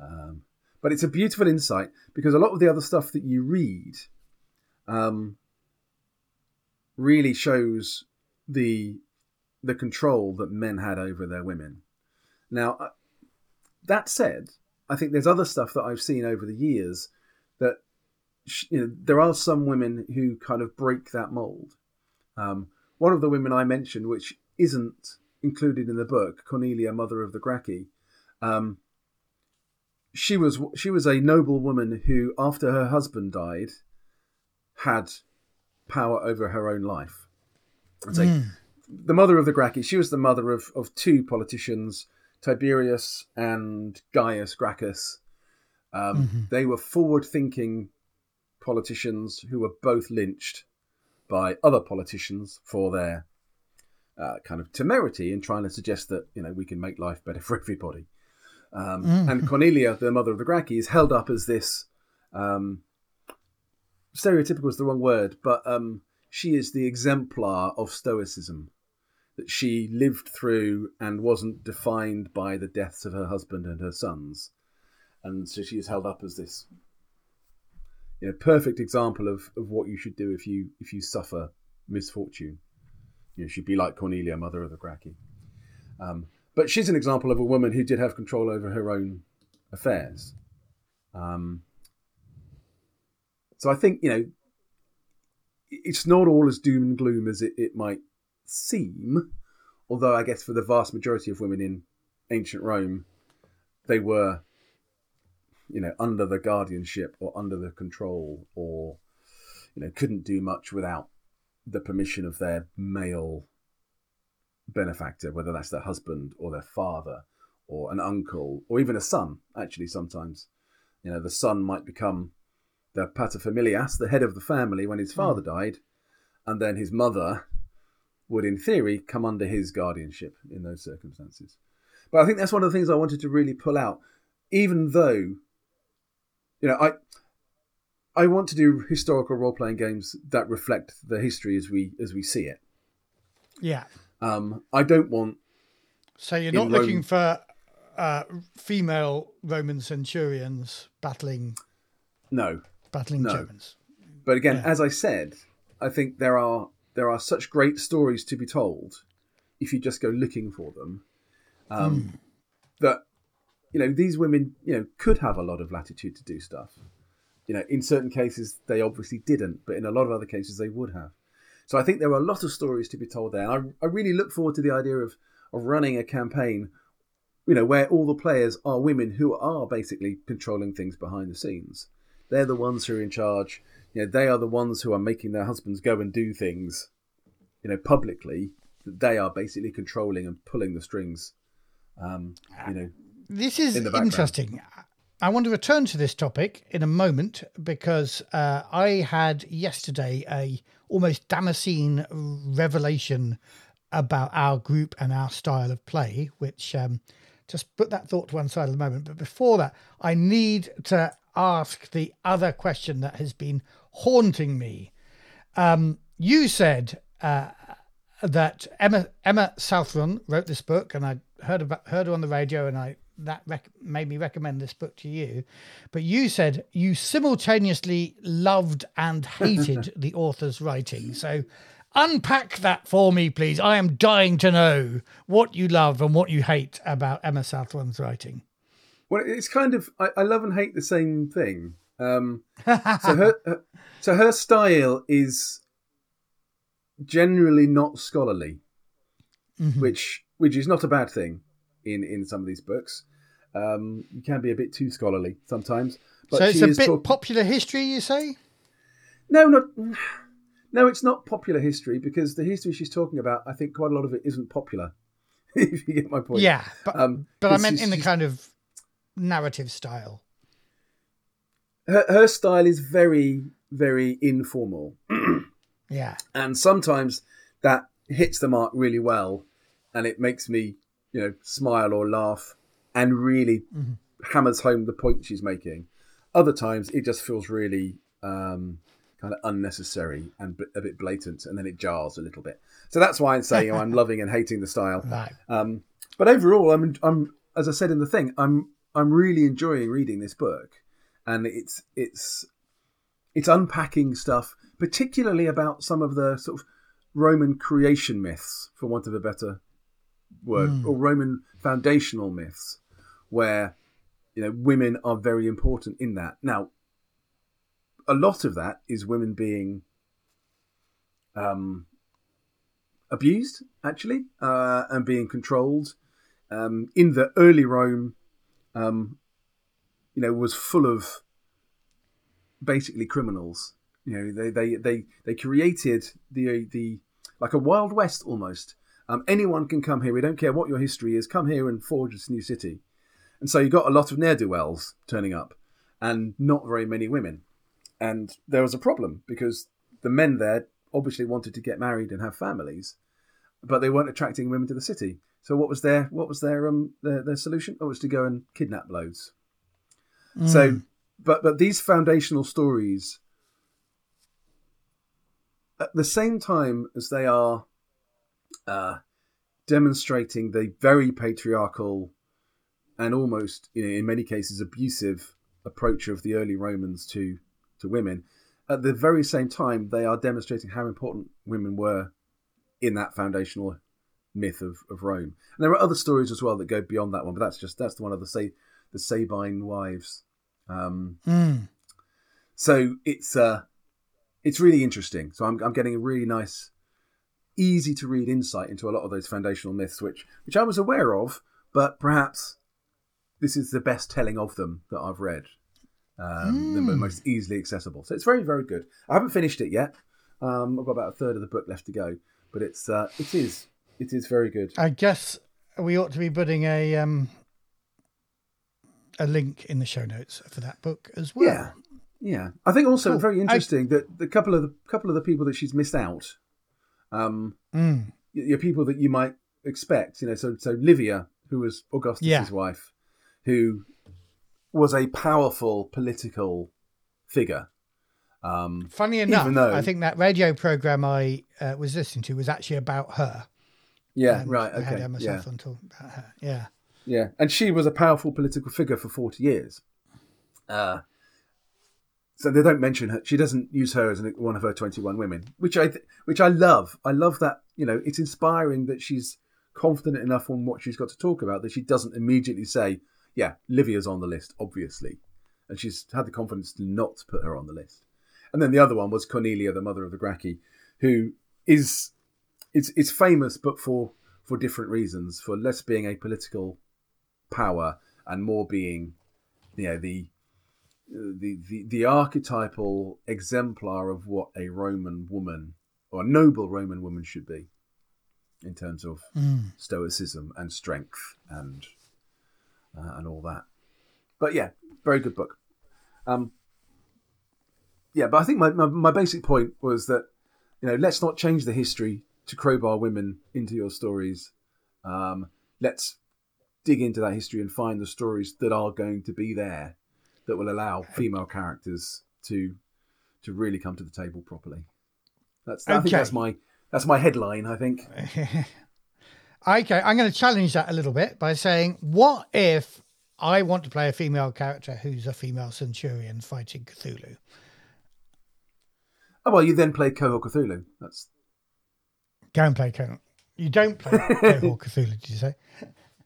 Um, but it's a beautiful insight because a lot of the other stuff that you read um, really shows the the control that men had over their women. Now, uh, that said, I think there's other stuff that I've seen over the years that you know there are some women who kind of break that mold. Um, one of the women I mentioned, which isn't included in the book, Cornelia, mother of the Gracchi, um, she was she was a noble woman who, after her husband died, had power over her own life. And so, the mother of the Gracchi, she was the mother of, of two politicians, Tiberius and Gaius Gracchus. Um, They were forward-thinking politicians who were both lynched by other politicians for their uh, kind of temerity in trying to suggest that you know we can make life better for everybody. Um, And Cornelia, the mother of the Gracchi, is held up as this um, stereotypical is the wrong word, but um, she is the exemplar of stoicism. That she lived through and wasn't defined by the deaths of her husband and her sons, and so she is held up as this, you know, perfect example of, of what you should do if you if you suffer misfortune. You know, she'd be like Cornelia, mother of the Gracchi. Um, but she's an example of a woman who did have control over her own affairs. Um, so I think, you know, it's not all as doom and gloom as it, it might seem, although I guess for the vast majority of women in ancient Rome, they were, you know, under the guardianship or under the control or, you know, couldn't do much without the permission of their male benefactor, whether that's their husband or their father or an uncle or even a son, actually, sometimes. You know, the son might become the paterfamilias, the head of the family, when his father mm. died, and then his mother would, in theory, come under his guardianship in those circumstances. But I think that's one of the things I wanted to really pull out, even though, you know, I. I want to do historical role playing games that reflect the history as we as we see it. Yeah. Um, I don't want. So you're not looking for uh, female Roman centurions battling. No. Battling no. Germans. But again, yeah. as I said, I think there are there are such great stories to be told if you just go looking for them. Um, mm. That you know these women you know could have a lot of latitude to do stuff. You know, in certain cases they obviously didn't, but in a lot of other cases they would have. So I think there are a lot of stories to be told there. I, I really look forward to the idea of, of running a campaign, you know, where all the players are women who are basically controlling things behind the scenes. They're the ones who are in charge. You know, they are the ones who are making their husbands go and do things, you know, publicly. That they are basically controlling and pulling the strings. Um, you know, this is in interesting. I want to return to this topic in a moment because uh, I had yesterday a almost Damascene revelation about our group and our style of play, which um, just put that thought to one side at the moment. But before that, I need to ask the other question that has been haunting me. Um, you said uh, that Emma Emma Southon wrote this book, and I heard about heard her on the radio, and I that rec- made me recommend this book to you. But you said you simultaneously loved and hated the author's writing. So unpack that for me, please. I am dying to know what you love and what you hate about Emma Southon's writing. Well, it's kind of I, I love and hate the same thing. Um, so her, her, so her style is generally not scholarly, mm-hmm. which which is not a bad thing in in some of these books. Um, you can be a bit too scholarly sometimes. But so it's a bit talk- popular history, you say? No, not. No, it's not popular history because the history she's talking about, I think quite a lot of it isn't popular. if you get my point. Yeah, but um, but I meant in the kind of narrative style. Her, her style is very, very informal. yeah, and sometimes that hits the mark really well, and it makes me, you know, smile or laugh and really mm-hmm. hammers home the point she's making. Other times it just feels really um, kind of unnecessary and a bit blatant, and then it jars a little bit. So that's why I'm saying I'm loving and hating the style. Right. Um, but overall, I'm, I'm, as I said in the thing, I'm, I'm really enjoying reading this book, and it's, it's, it's unpacking stuff, particularly about some of the sort of Roman creation myths, for want of a better word, mm. or Roman foundational myths where you know women are very important in that. Now, a lot of that is women being um, abused, actually, uh, and being controlled. Um, in the early Rome, um, you know, was full of basically criminals. You know, they they they they created the the like a wild west almost. Um, anyone can come here. We don't care what your history is. Come here and forge this new city. And so you got a lot of ne'er do wells turning up and not very many women. And there was a problem because the men there obviously wanted to get married and have families, but they weren't attracting women to the city. So what was their what was their um their, their solution? Oh, it was to go and kidnap loads. Mm. So, but but these foundational stories at the same time as they are uh, demonstrating the very patriarchal and almost, you know, in many cases, abusive approach of the early Romans to to women. At the very same time, they are demonstrating how important women were in that foundational myth of, of Rome. And there are other stories as well that go beyond that one, but that's just that's the one of the say the Sabine wives. Um, Mm. so it's uh, it's really interesting. So I'm I'm getting a really nice, easy to read insight into a lot of those foundational myths, which which I was aware of, but perhaps this is the best telling of them that I've read. Um, The Mm. most easily accessible. So it's very very good. I haven't finished it yet. Um, I've got about a third of the book left to go, but it's uh, it is it is very good. I guess we ought to be putting a um a link in the show notes for that book as well. Yeah, yeah. I think also Cool. very I- interesting that the couple of the couple of the people that she's missed out, um, Mm. you're people that you might expect. You know, so so Livia, who was Augustus's Yeah. wife, who was a powerful political figure. Um, Funny enough, though- I think that radio program I uh, was listening to was actually about her. Yeah, and right. I had Okay. myself Yeah, on talk about her. Yeah. yeah. And she was a powerful political figure for forty years. Uh, so they don't mention her. She doesn't use her as an, one of her twenty-one women, which I th- which I love. I love that. You know, it's inspiring that she's confident enough on what she's got to talk about that she doesn't immediately say, "Yeah, Livia's on the list," obviously, and she's had the confidence to not put her on the list. And then the other one was Cornelia, the mother of the Gracchi, who is it's it's famous, but for for different reasons. For less being a political power and more being, you know, the the, the the archetypal exemplar of what a Roman woman or a noble Roman woman should be in terms of Mm. stoicism and strength and uh, and all that. But yeah, very good book. Um, yeah, but I think my, my, my basic point was that you know let's not change the history to crowbar women into your stories. Um, let's dig into that history and find the stories that are going to be there that will allow female characters to to really come to the table properly. That's I think that's my that's my headline. I think. Okay, I'm going to challenge that a little bit by saying, what if I want to play a female character who's a female centurion fighting Cthulhu? Oh well, you then play Cohors Cthulhu. That's Go and play Conan. You don't play Cthulhu, did you say?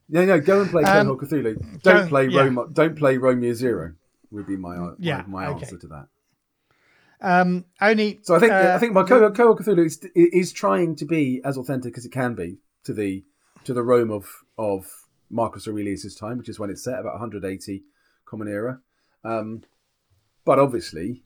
no, no. Go and play Um, Cthulhu. Don't play yeah. Rome. Don't play Romeo Zero. Would be my my, Yeah, my okay. answer to that. Um, only So I think uh, I think my Cohors Cohors Cthulhu is, is trying to be as authentic as it can be to the to the Rome of of Marcus Aurelius's time, which is when it's set about 180 Common Era. Um, but obviously,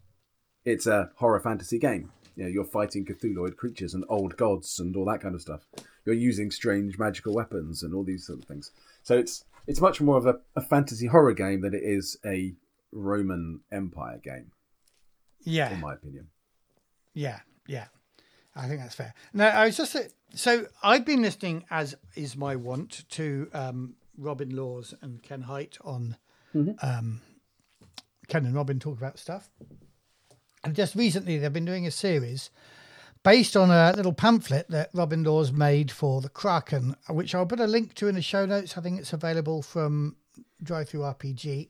it's a horror fantasy game. You know, you're fighting Cthulhuid creatures and old gods and all that kind of stuff. You're using strange magical weapons and all these sort of things. So it's it's much more of a, a fantasy horror game than it is a Roman Empire game, yeah, in my opinion. Yeah, yeah. I think that's fair. No, I was just so I've been listening, as is my wont, to um, Robin Laws and Ken Hite on um, Ken and Robin talk about stuff. And just recently, they've been doing a series based on a little pamphlet that Robin Laws made for the Kraken, which I'll put a link to in the show notes. I think it's available from DriveThruRPG.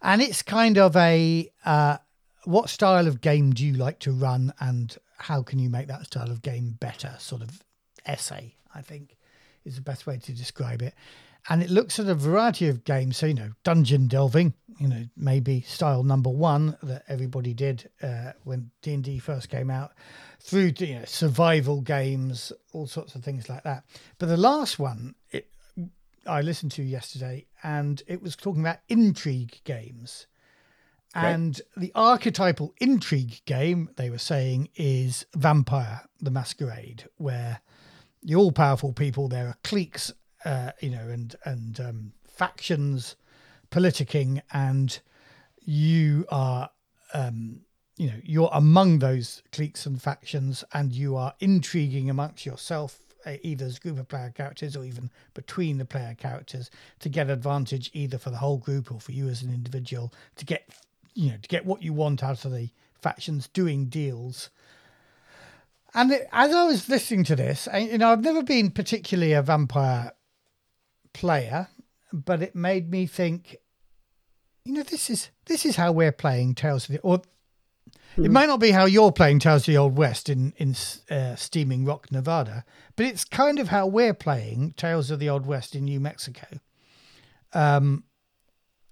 And it's kind of a uh, what style of game do you like to run and how can you make that style of game better sort of essay i think is the best way to describe it and it looks at a variety of games. So you know dungeon delving you know maybe style number one that everybody did uh, when d&d first came out through to you know, survival games all sorts of things like that. But the last one it, i listened to yesterday and it was talking about intrigue games. And the archetypal intrigue game, they were saying, is Vampire the Masquerade, where the all powerful people, there are cliques, uh, you know, and, and um, factions politicking, and you are, um, you know, you're among those cliques and factions, and you are intriguing amongst yourself, uh, either as group of player characters or even between the player characters, to get advantage either for the whole group or for you as an individual to get you know to get what you want out of the factions doing deals. And it, as I was listening to this, I, you know, I've never been particularly a vampire player, but it made me think, you know, this is this is how we're playing Tales of the or it might not be how you're playing Tales of the Old West in in uh, steaming rock Nevada, but it's kind of how we're playing Tales of the Old West in New Mexico. Um,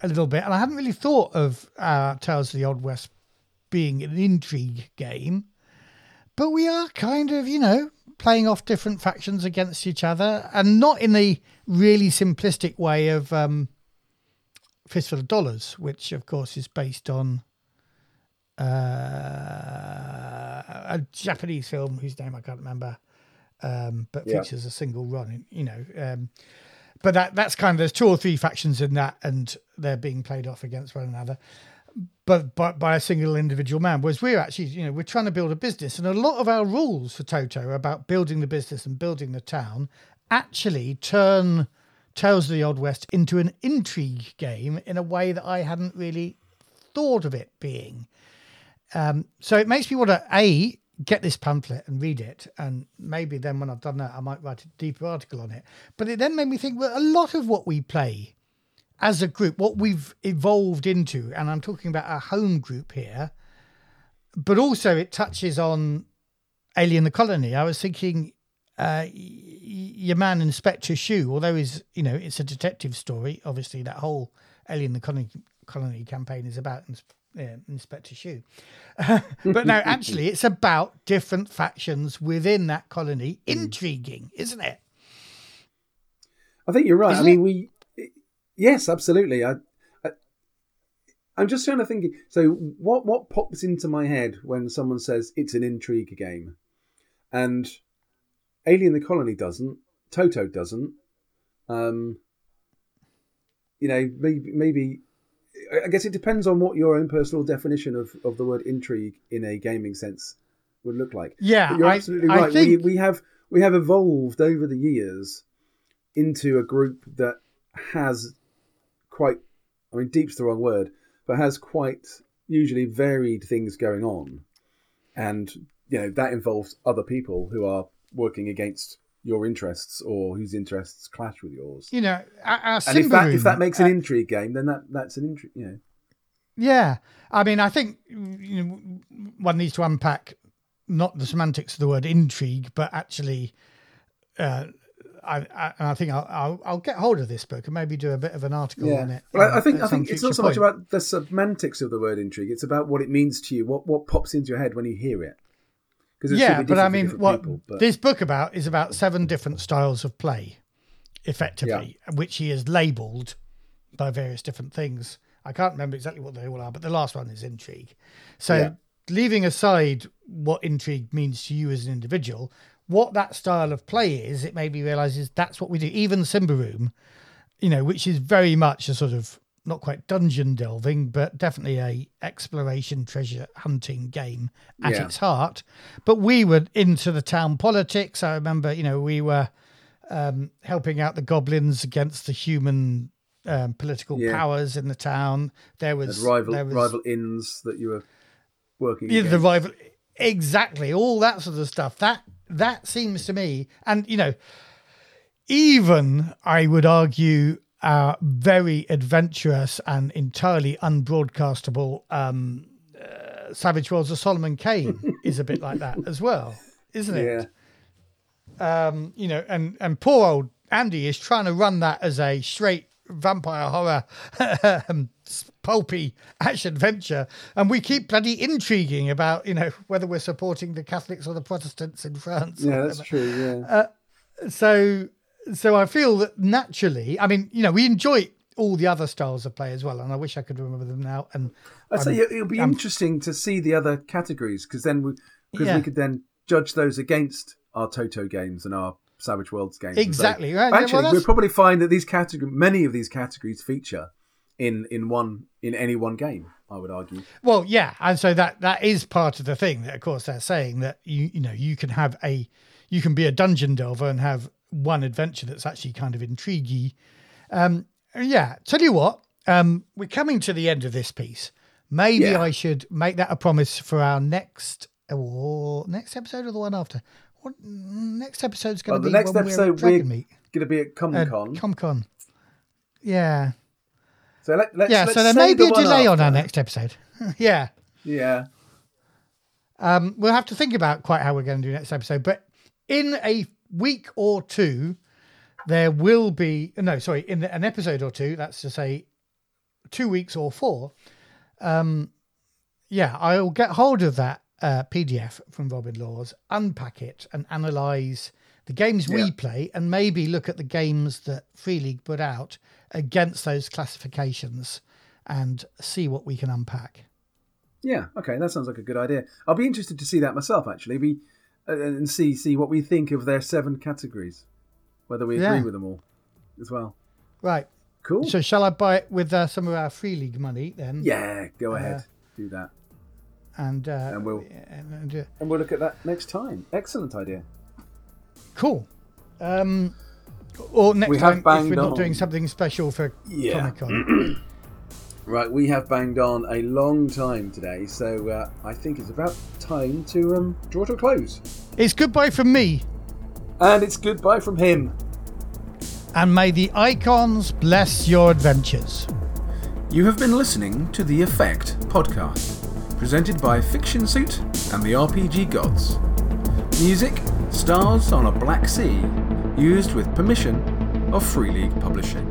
a little bit, and I haven't really thought of uh, Tales of the Old West being an intrigue game, but we are kind of, you know, playing off different factions against each other, and not in the really simplistic way of um, Fistful of Dollars, which of course is based on uh, a Japanese film whose name I can't remember, um, but Yeah. features a single run. You know, um, but that that's kind of there's two or three factions in that, and they're being played off against one another. But, but by a single individual man, whereas we're actually, you know, we're trying to build a business, and a lot of our rules for Toto are about building the business and building the town. Actually, turn Tales of the Old West into an intrigue game in a way that I hadn't really thought of it being. Um, so it makes me want to a get this pamphlet and read it, and maybe then when I've done that, I might write a deeper article on it. But it then made me think well, a lot of what we play as a group, what we've evolved into, and I'm talking about our home group here, but also it touches on Alien the Colony. I was thinking uh, your man Inspector Shoe, although he's you know it's a detective story. Obviously, that whole Alien the Colony, colony campaign is about yeah, Inspector Shoe. but no, actually, it's about different factions within that colony. Hmm. Intriguing, isn't it? I think you're right. Isn't I mean, we. Yes, absolutely. I, I. I'm just trying to think. So, what what pops into my head when someone says it's an intrigue game, and Alien: The Colony doesn't. Toto doesn't. Um. You know, maybe maybe. I- I guess it depends on what your own personal definition of, of the word intrigue in a gaming sense would look like. Yeah, But you're I- absolutely I right. think- We we have we have evolved over the years into a group that has quite I mean deep's the wrong word, but has quite usually varied things going on. And you know, that involves other people who are working against your interests or whose interests clash with yours. You know, our, our And if that if that makes an uh, intrigue game, then that that's an intrigue. You know, Yeah, I mean, I think you know, one needs to unpack not the semantics of the word intrigue, but actually, uh, I, I, and I think I'll, I'll I'll get hold of this book and maybe do a bit of an article on it. Well, I, I think I think it's not so much point. about the semantics of the word intrigue. It's about what it means to you. What what pops into your head when you hear it. Yeah, but I mean, what this book about is about seven different styles of play, effectively, which he has labelled by various different things. I can't remember exactly what they all are, but the last one is intrigue. So, Yeah. leaving aside what intrigue means to you as an individual, what that style of play is, it made me realise is that's what we do. Even Symbaroum, you know, which is very much a sort of not quite dungeon delving, but definitely a exploration treasure hunting game at Yeah. its heart. But we were into the town politics. I remember, you know, we were um, helping out the goblins against the human um, political Yeah. powers in the town. There was rival there was, rival inns that you were working. yeah, the rival exactly all that sort of stuff that that seems to me and you know even i would argue our very adventurous and entirely unbroadcastable um uh, savage worlds of solomon kane is a bit like that as well isn't it Yeah, um, you know, and and poor old Andy is trying to run that as a straight vampire horror, um, pulpy action adventure, and we keep bloody intriguing about you know whether we're supporting the Catholics or the Protestants in France. yeah, that's true. Yeah, So, so I feel that naturally, I mean, you know, we enjoy all the other styles of play as well, and I wish I could remember them now. And I'd say it'll be interesting to see the other categories because then we because Yeah. we could then judge those against our Toto games and our Savage Worlds games. and so- Exactly, right, well, Actually, we'll probably find that these categories, many of these categories, feature in in one in any one game. I would argue. Well, yeah, and so that that is part of the thing. That of course they're saying that you you know you can have a you can be a dungeon delver and have one adventure that's actually kind of intriguing. Um, yeah, tell you what, um, we're coming to the end of this piece, Maybe Yeah. I should make that a promise for our next or next episode or the one after. What next episode's going Well, to the be next when we're episode at we're going to be at Comic uh, Con. Comic-Con. Yeah, so let, let's, yeah. let's so there may be the a delay on our next episode. yeah. Yeah. Um, we'll have to think about quite how we're going to do next episode. But in a week or two, there will be no, sorry, in an episode or two. That's to say, two weeks or four. Um, yeah, I'll get hold of that uh, PDF from Robin Laws, unpack it, and analyze the games Yeah. we play, and maybe look at the games that Free League put out against those classifications, and see what we can unpack. Yeah, okay, that sounds like a good idea. I'll be interested to see that myself, actually, be, and see see what we think of their seven categories, whether we agree Yeah. with them all as well. Right. Cool. So shall I buy it with uh, some of our free league money then? yeah, go Uh, ahead, do that, And uh, And we'll- and, and, uh, and we'll look at that next time. Excellent idea. cool. Um, or next We time if we're not on. doing something special for Yeah. Comic Con. Right, we have banged on a long time today, so uh, I think it's about time to um, draw to a close. it's goodbye from me, And it's goodbye from him. and may the icons bless your adventures. You have been listening to The Effekt podcast, presented by Fictionsuit and the RPG Gods. Music, Stars on a Black Sea, used with permission of Free League Publishing.